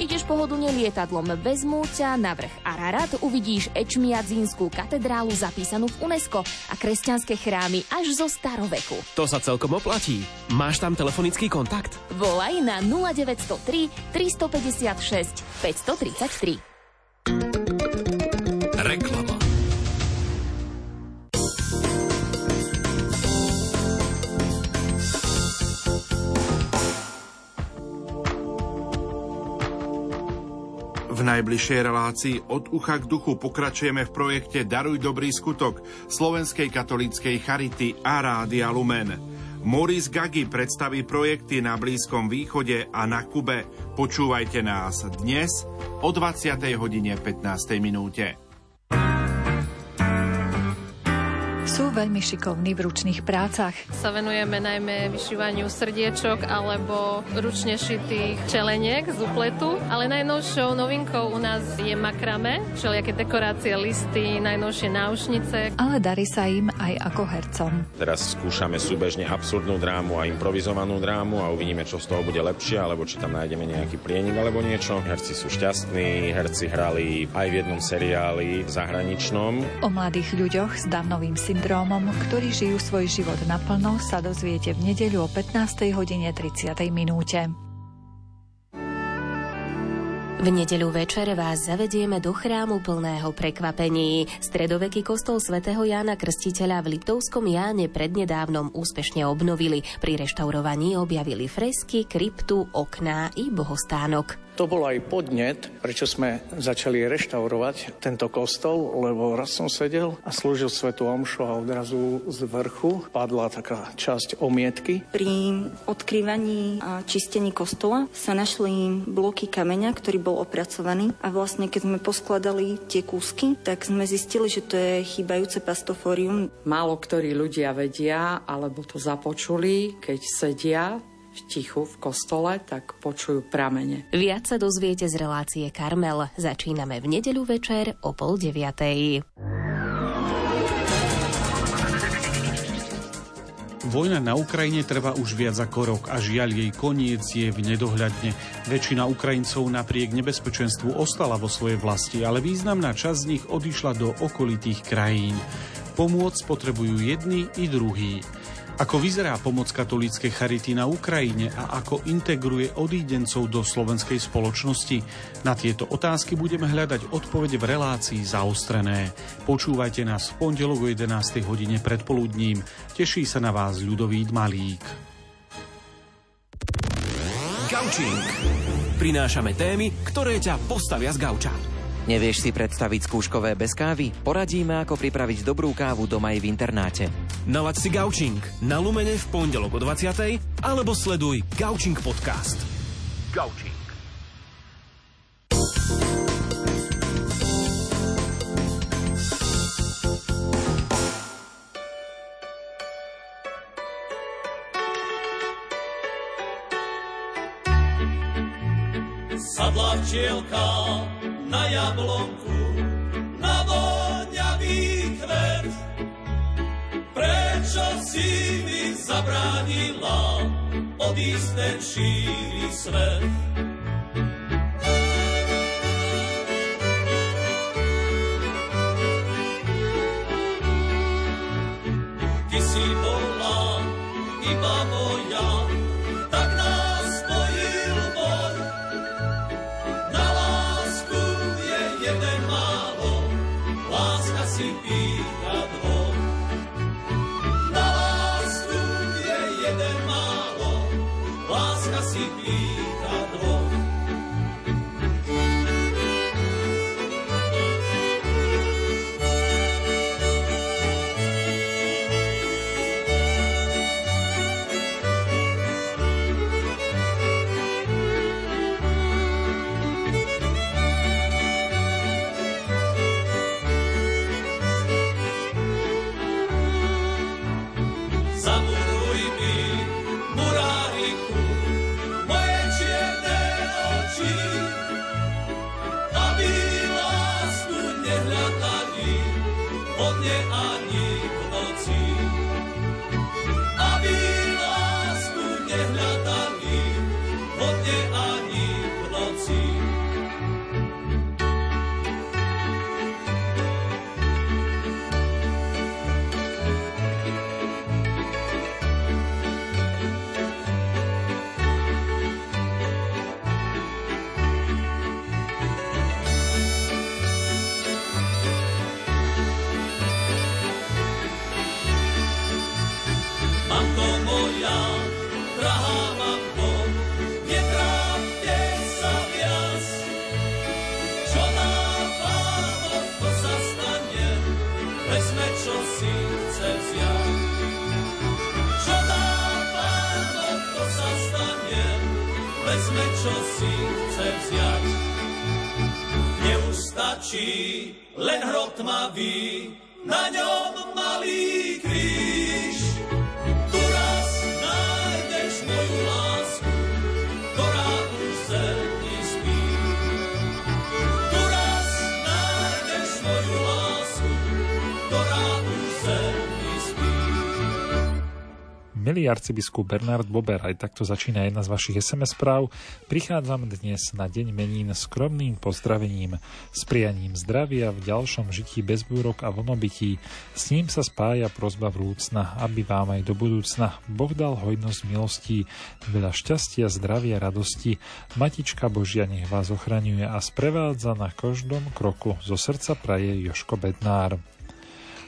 Ideš pohodlne lietadlom, vezmú ťa na vrch Ararat, uvidíš Ečmiadzínskú katedrálu zapísanú v UNESCO a kresťanské chrámy až zo staroveku. To sa celkom oplatí. Máš tam telefonický kontakt? Volaj na 0903 356 533. najbližšej relácii od ucha k duchu pokračujeme v projekte Daruj dobrý skutok Slovenskej katolíckej charity a Rádia Lumen. Moris Gagi predstaví projekty na Blízkom východe a na Kube. Počúvajte nás dnes o 20. hodine 15. minúte. Sú veľmi šikovní v ručných prácach. Sa venujeme najmä vyšívaniu srdiečok alebo ručne šitých čeleniek z upletu, ale najnovšou novinkou u nás je makrame, všelijaké dekorácie, listy, najnovšie náušnice. Ale darí sa im aj ako hercom. Teraz skúšame súbežne absurdnú drámu a improvizovanú drámu a uvidíme, čo z toho bude lepšie, alebo či tam nájdeme nejaký prienik alebo niečo. Herci sú šťastní, herci hrali aj v jednom seriáli zahraničnom. O mladých ľuďoch s Downovým syndrómom, ktorí žijú svoj život naplno, sa dozviete v nedeľu o 15. hodine 30. minúte. V nedeľu večer vás zavedieme do chrámu plného prekvapení. Stredoveký kostol svätého Jána Krstiteľa v Liptovskom Jáne prednedávnom úspešne obnovili. Pri reštaurovaní objavili fresky, kryptu, okná i bohostánok. To bol aj podnet, prečo sme začali reštaurovať tento kostol, lebo raz som sedel a slúžil svetu omšu a odrazu z vrchu padla taká časť omietky. Pri odkrývaní a čistení kostola sa našli bloky kameňa, ktorý bol opracovaný a vlastne keď sme poskladali tie kúsky, tak sme zistili, že to je chýbajúce pastofórium. Málo ktorí ľudia vedia, alebo to započuli, keď sedia v tichu v kostole, tak počujú pramene. Viac sa dozviete z relácie Karmel. Začíname v nedeľu večer o pol deviatej. Vojna na Ukrajine trvá už viac ako rok a žiaľ jej koniec je v nedohľadne. Väčšina Ukrajincov napriek nebezpečenstvu ostala vo svojej vlasti, ale významná časť z nich odišla do okolitých krajín. Pomôcť potrebujú jedni i druhí. Ako vyzerá pomoc katolíckej charity na Ukrajine a ako integruje odídencov do slovenskej spoločnosti? Na tieto otázky budeme hľadať odpovede v relácii zaostrené. Počúvajte nás v pondelok o 11. hodine predpoludním. Teší sa na vás ľudový Malík. Gaučing. Prinášame témy, ktoré ťa postavia z gauča. Nevieš si predstaviť skúškové bez kávy? Poradíme, ako pripraviť dobrú kávu doma aj v internáte. Nalaď si Gaučing na Lumene v pondelok o 20. alebo sleduj Gaučing podcast. Gaučing. Sadla včielka na jablonku, na voňavý kvet. Prečo si mi zabránila odísť ten šíri svet? it. tlačí len hrot tmavý, na ňom Milý arcibiskup Bernard Bober, aj takto začína jedna z vašich SMS správ. Prichádzam dnes na deň menín skromným pozdravením, s prianím zdravia v ďalšom žití bez búrok a vlnobytí. S ním sa spája prozba vrúcna, aby vám aj do budúcna Boh dal hojnosť milostí, veľa šťastia, zdravia, radosti. Matička Božia nech vás ochraňuje a sprevádza na každom kroku. Zo srdca praje Joško Bednár.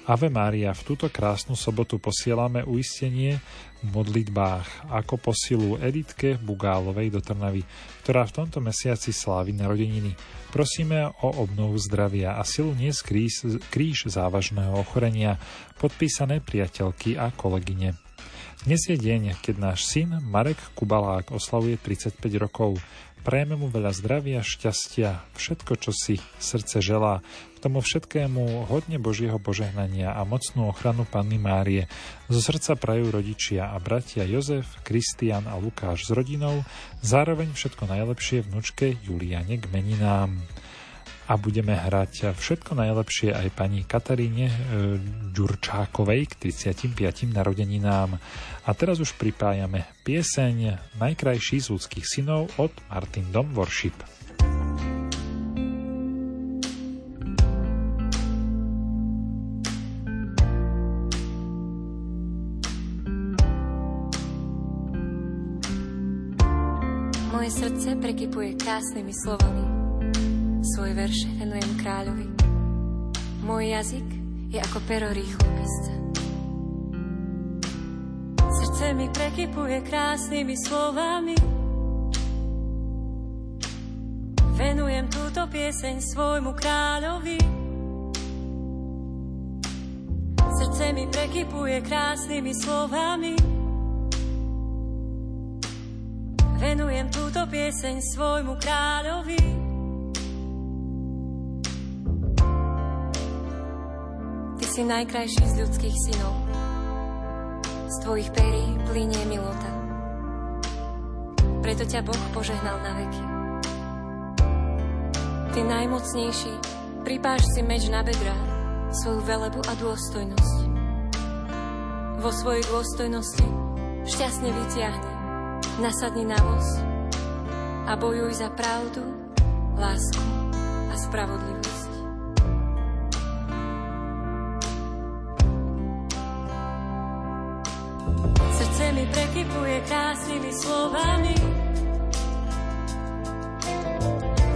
Ave Mária, v túto krásnu sobotu posielame uistenie modlitbách ako posilu Editke Bugálovej do Trnavy, ktorá v tomto mesiaci slávi narodeniny. Prosíme o obnovu zdravia a silu niesť kríž, kríž závažného ochorenia, podpísané priateľky a kolegyne. Dnes je deň, keď náš syn Marek Kubalák oslavuje 35 rokov. Prajeme mu veľa zdravia, šťastia, všetko, čo si srdce želá. K tomu všetkému hodne Božieho požehnania a mocnú ochranu Panny Márie. Zo srdca prajú rodičia a bratia Jozef, Kristian a Lukáš s rodinou, zároveň všetko najlepšie vnúčke Juliane k meninám a budeme hrať všetko najlepšie aj pani Kataríne e, Ďurčákovej k 35. narodeninám. A teraz už pripájame pieseň Najkrajší z ľudských synov od Martin Dom Worship. Moje srdce prekypuje krásnymi slovami svoj verš venujem kráľovi. Môj jazyk je ako pero rýchlo. Srdce mi prekypuje krásnymi slovami. Venujem túto pieseň svojmu kráľovi. Srdce mi prekypuje krásnymi slovami. Venujem túto pieseň svojmu kráľovi. Si najkrajší z ľudských synov. Z tvojich perí plinie milota. Preto ťa Boh požehnal na veky. Ty najmocnejší, pripáš si meč na bedra, svoju velebu a dôstojnosť. Vo svojej dôstojnosti šťastne vytiahni, nasadni na voz a bojuj za pravdu, lásku a spravodlivosť. Krásnymi slovami.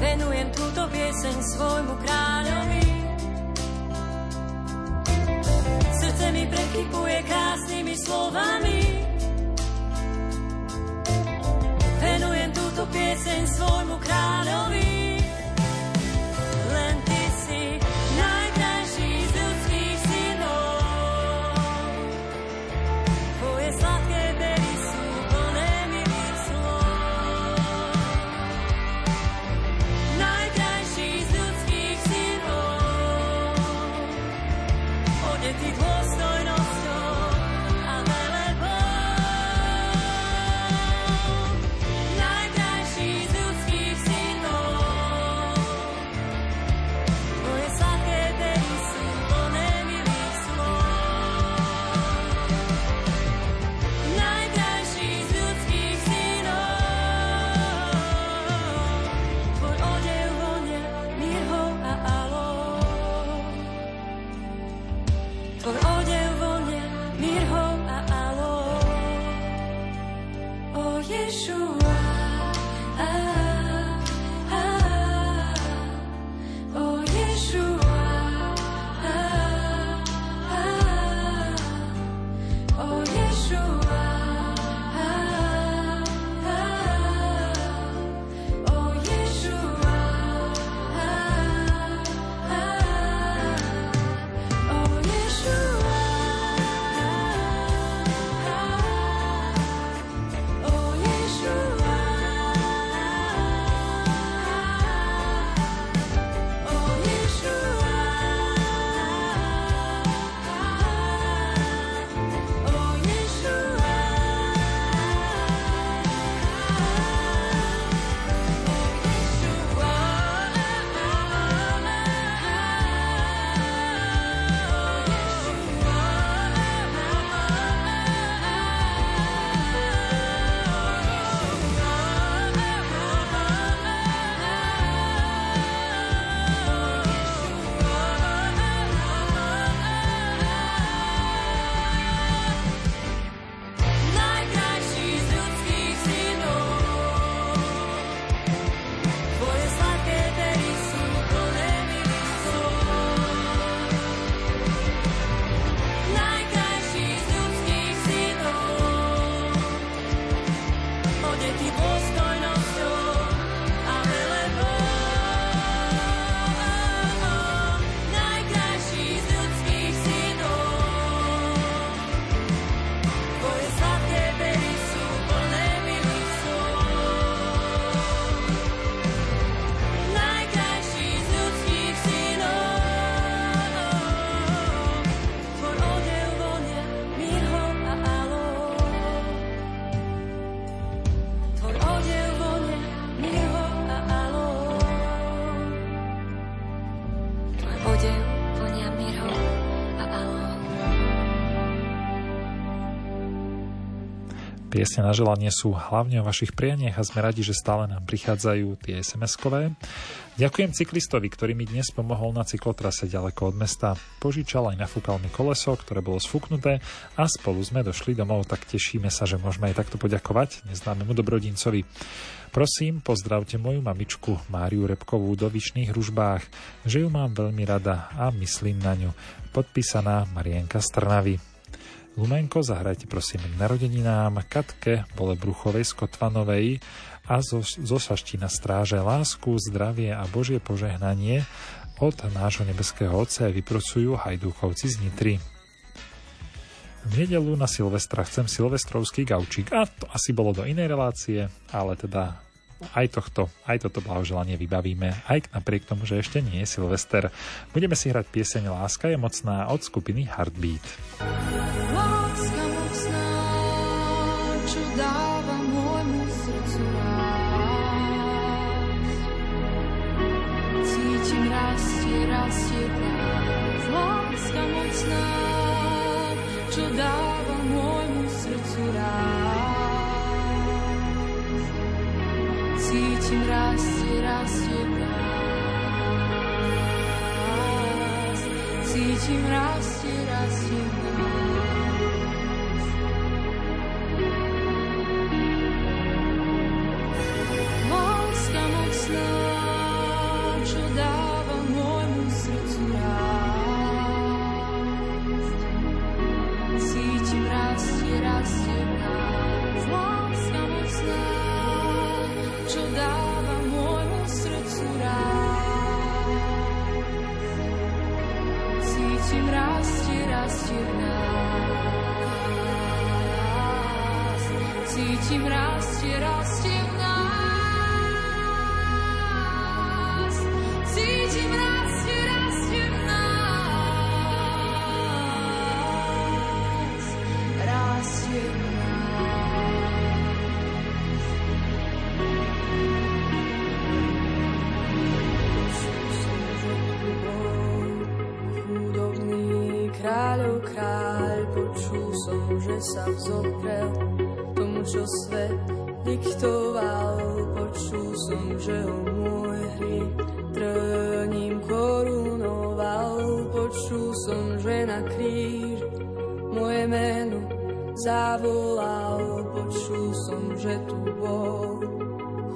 Venujem túto pieseň svojmu kráľovi. Srdce mi prekypuje krásnymi slovami. Venujem túto pieseň svojmu kráľovi Piesne na želanie sú hlavne o vašich prianiach a sme radi, že stále nám prichádzajú tie SMS-kové. Ďakujem cyklistovi, ktorý mi dnes pomohol na cyklotrase ďaleko od mesta. Požičal aj nafúkal mi koleso, ktoré bolo sfúknuté a spolu sme došli domov, tak tešíme sa, že môžeme aj takto poďakovať neznámemu dobrodincovi. Prosím, pozdravte moju mamičku Máriu Repkovú do Vyšných ružbách, že ju mám veľmi rada a myslím na ňu. Podpísaná Marienka Strnavy. Lumenko zahrajte prosím k narodeninám Katke Bolebruchovej z Kotvanovej a zo, zo Saština stráže lásku, zdravie a Božie požehnanie od nášho nebeského Otca vyprocujú hajdúchovci z Nitry. V nedelu na Silvestra chcem silvestrovský gaučík a to asi bolo do inej relácie, ale teda aj, tohto, aj toto blahoželanie vybavíme, aj napriek tomu, že ešte nie je Silvester. Budeme si hrať pieseň Láska je mocná od skupiny Heartbeat. Cítim rastie, Cítim rastie, rastie v nás. Cítim rastie, rastie v nás. Rastie v Chudobný kráľov kráľ, počul som, že sa vzoprel čo svet diktoval. Počul som, že ho môj hriech trním korunoval. Počul som, že na kríž moje meno zavolal. Počul som, že tu bol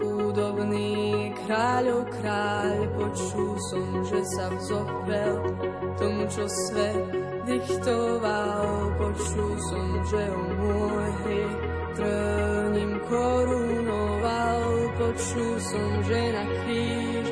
chudobný kráľov kráľ. Počul som, že sa vzoprel tomu, čo svet diktoval. Počul som, že ho môj hriech trním korunoval. Počul som, že na kríž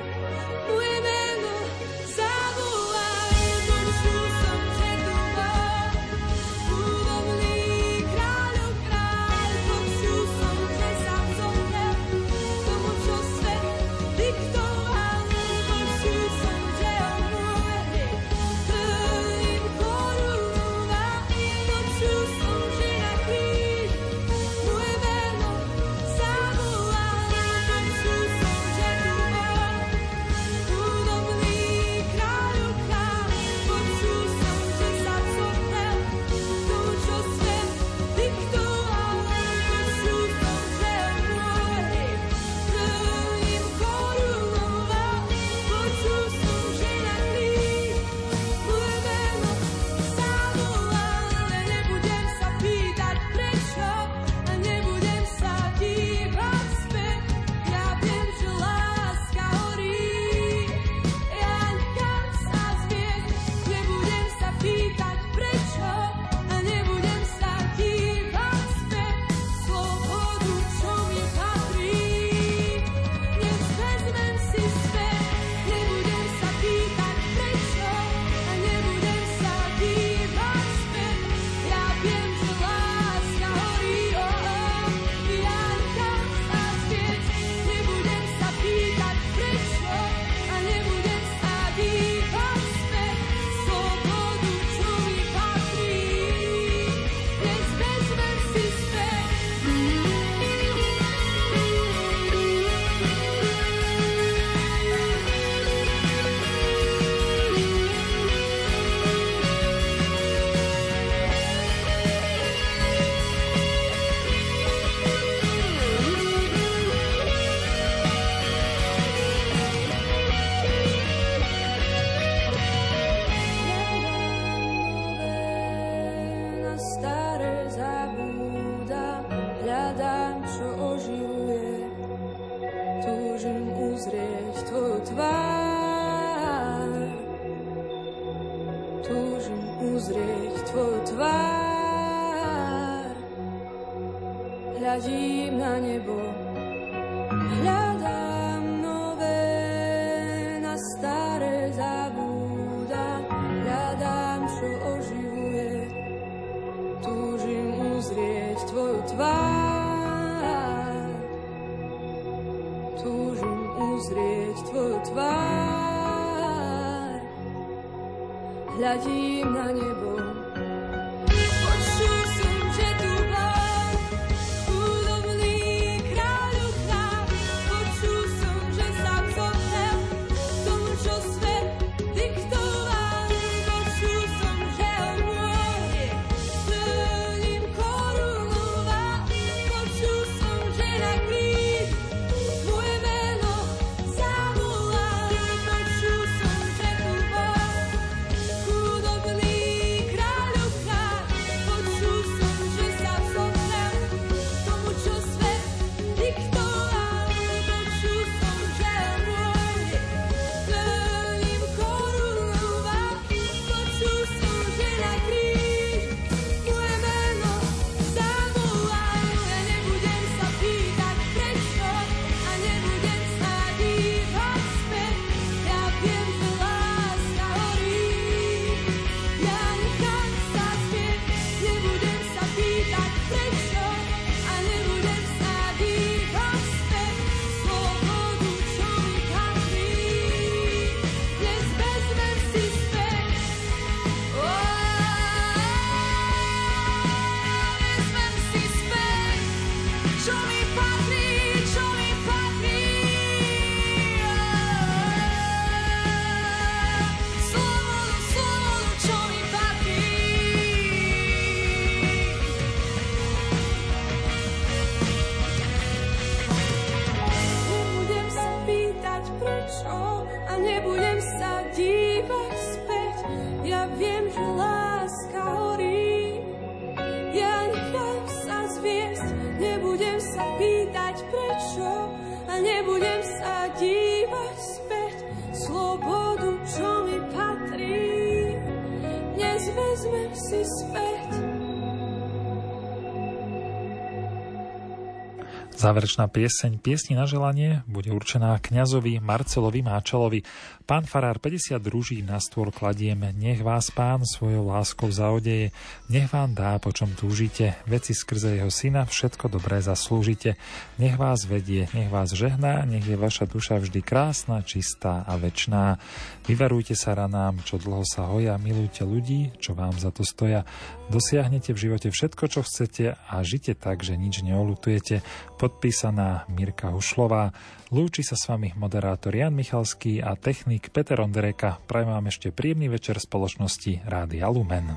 Záverečná pieseň Piesni na želanie bude určená kňazovi Marcelovi Máčalovi. Pán Farár 50 druží na stôl kladiem, nech vás pán svojou láskou zaodeje, nech vám dá, po čom túžite, veci skrze jeho syna všetko dobré zaslúžite. Nech vás vedie, nech vás žehná, nech je vaša duša vždy krásna, čistá a večná. Vyvarujte sa ranám, čo dlho sa hoja, milujte ľudí, čo vám za to stoja. Dosiahnete v živote všetko, čo chcete a žite tak, že nič neolutujete. Podpísaná Mirka Hušlová. Lúči sa s vami moderátor Jan Michalský a technik Peter Ondereka. Prajem vám ešte príjemný večer spoločnosti Rádia Lumen.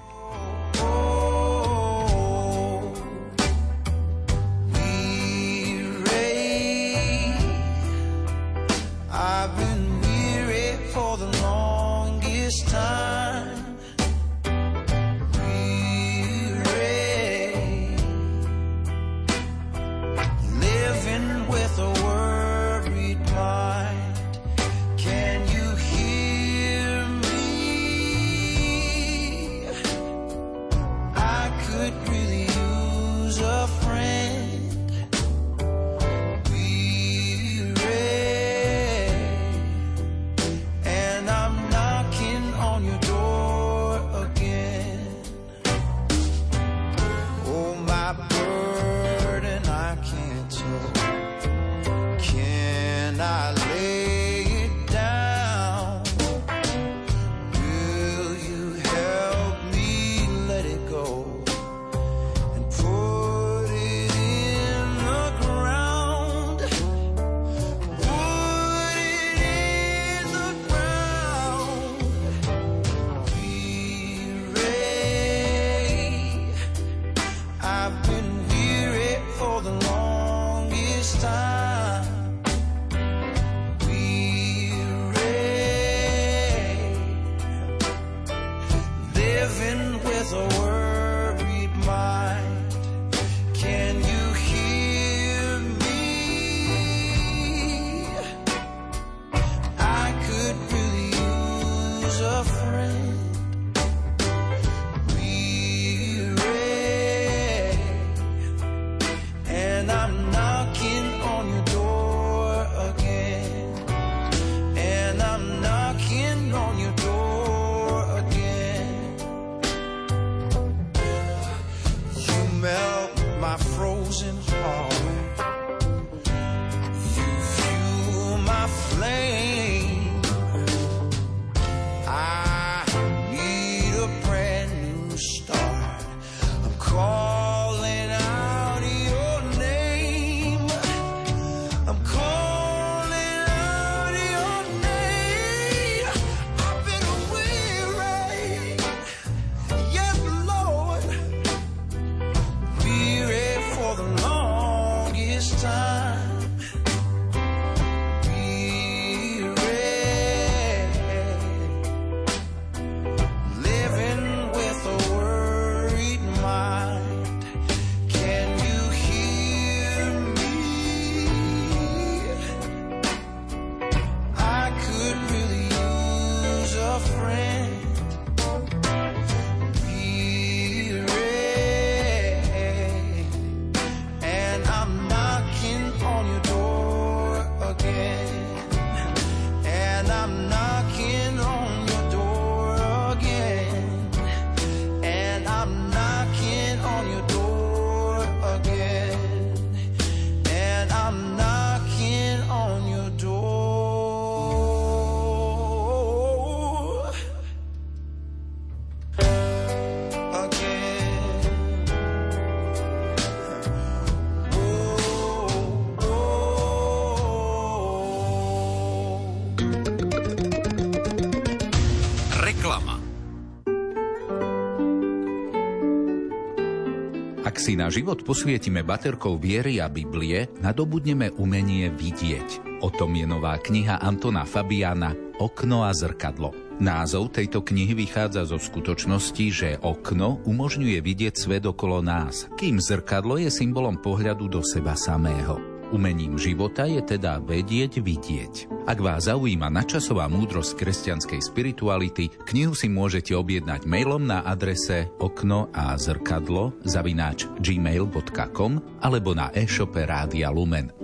Si na život posvietime baterkou viery a Biblie, nadobudneme umenie vidieť. O tom je nová kniha Antona Fabiana Okno a zrkadlo. Názov tejto knihy vychádza zo skutočnosti, že okno umožňuje vidieť svet okolo nás, kým zrkadlo je symbolom pohľadu do seba samého. Umením života je teda vedieť vidieť. Ak vás zaujíma načasová múdrosť kresťanskej spirituality, knihu si môžete objednať mailom na adrese okno a zrkadlo zavináč gmail.com alebo na e-shope Rádia Lumen.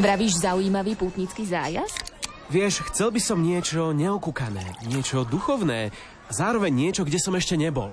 Vravíš zaujímavý pútnický zájazd? Vieš, chcel by som niečo neokúkané, niečo duchovné, a zároveň niečo, kde som ešte nebol.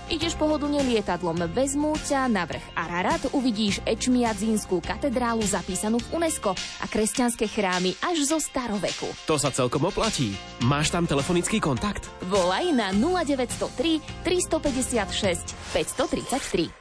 Ideš pohodlne lietadlom, vezmú ťa na vrch Ararat, uvidíš Ečmiadzínskú katedrálu zapísanú v UNESCO a kresťanské chrámy až zo staroveku. To sa celkom oplatí. Máš tam telefonický kontakt? Volaj na 0903 356 533.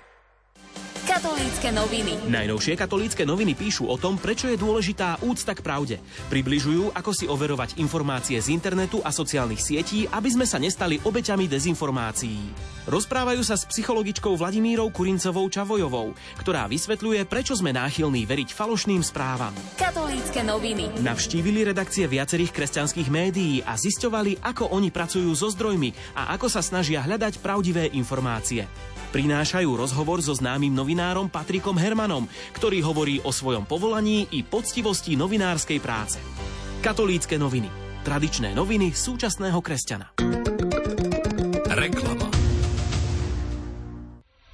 Katolícke noviny. Najnovšie katolícke noviny píšu o tom, prečo je dôležitá úcta k pravde. Približujú, ako si overovať informácie z internetu a sociálnych sietí, aby sme sa nestali obeťami dezinformácií. Rozprávajú sa s psychologičkou Vladimírou Kurincovou Čavojovou, ktorá vysvetľuje, prečo sme náchylní veriť falošným správam. Katolícke noviny. Navštívili redakcie viacerých kresťanských médií a zisťovali, ako oni pracujú so zdrojmi a ako sa snažia hľadať pravdivé informácie. Prinášajú rozhovor so známym novinárom Patrikom Hermanom, ktorý hovorí o svojom povolaní i poctivosti novinárskej práce. Katolícke noviny. Tradičné noviny súčasného kresťana. Reklama.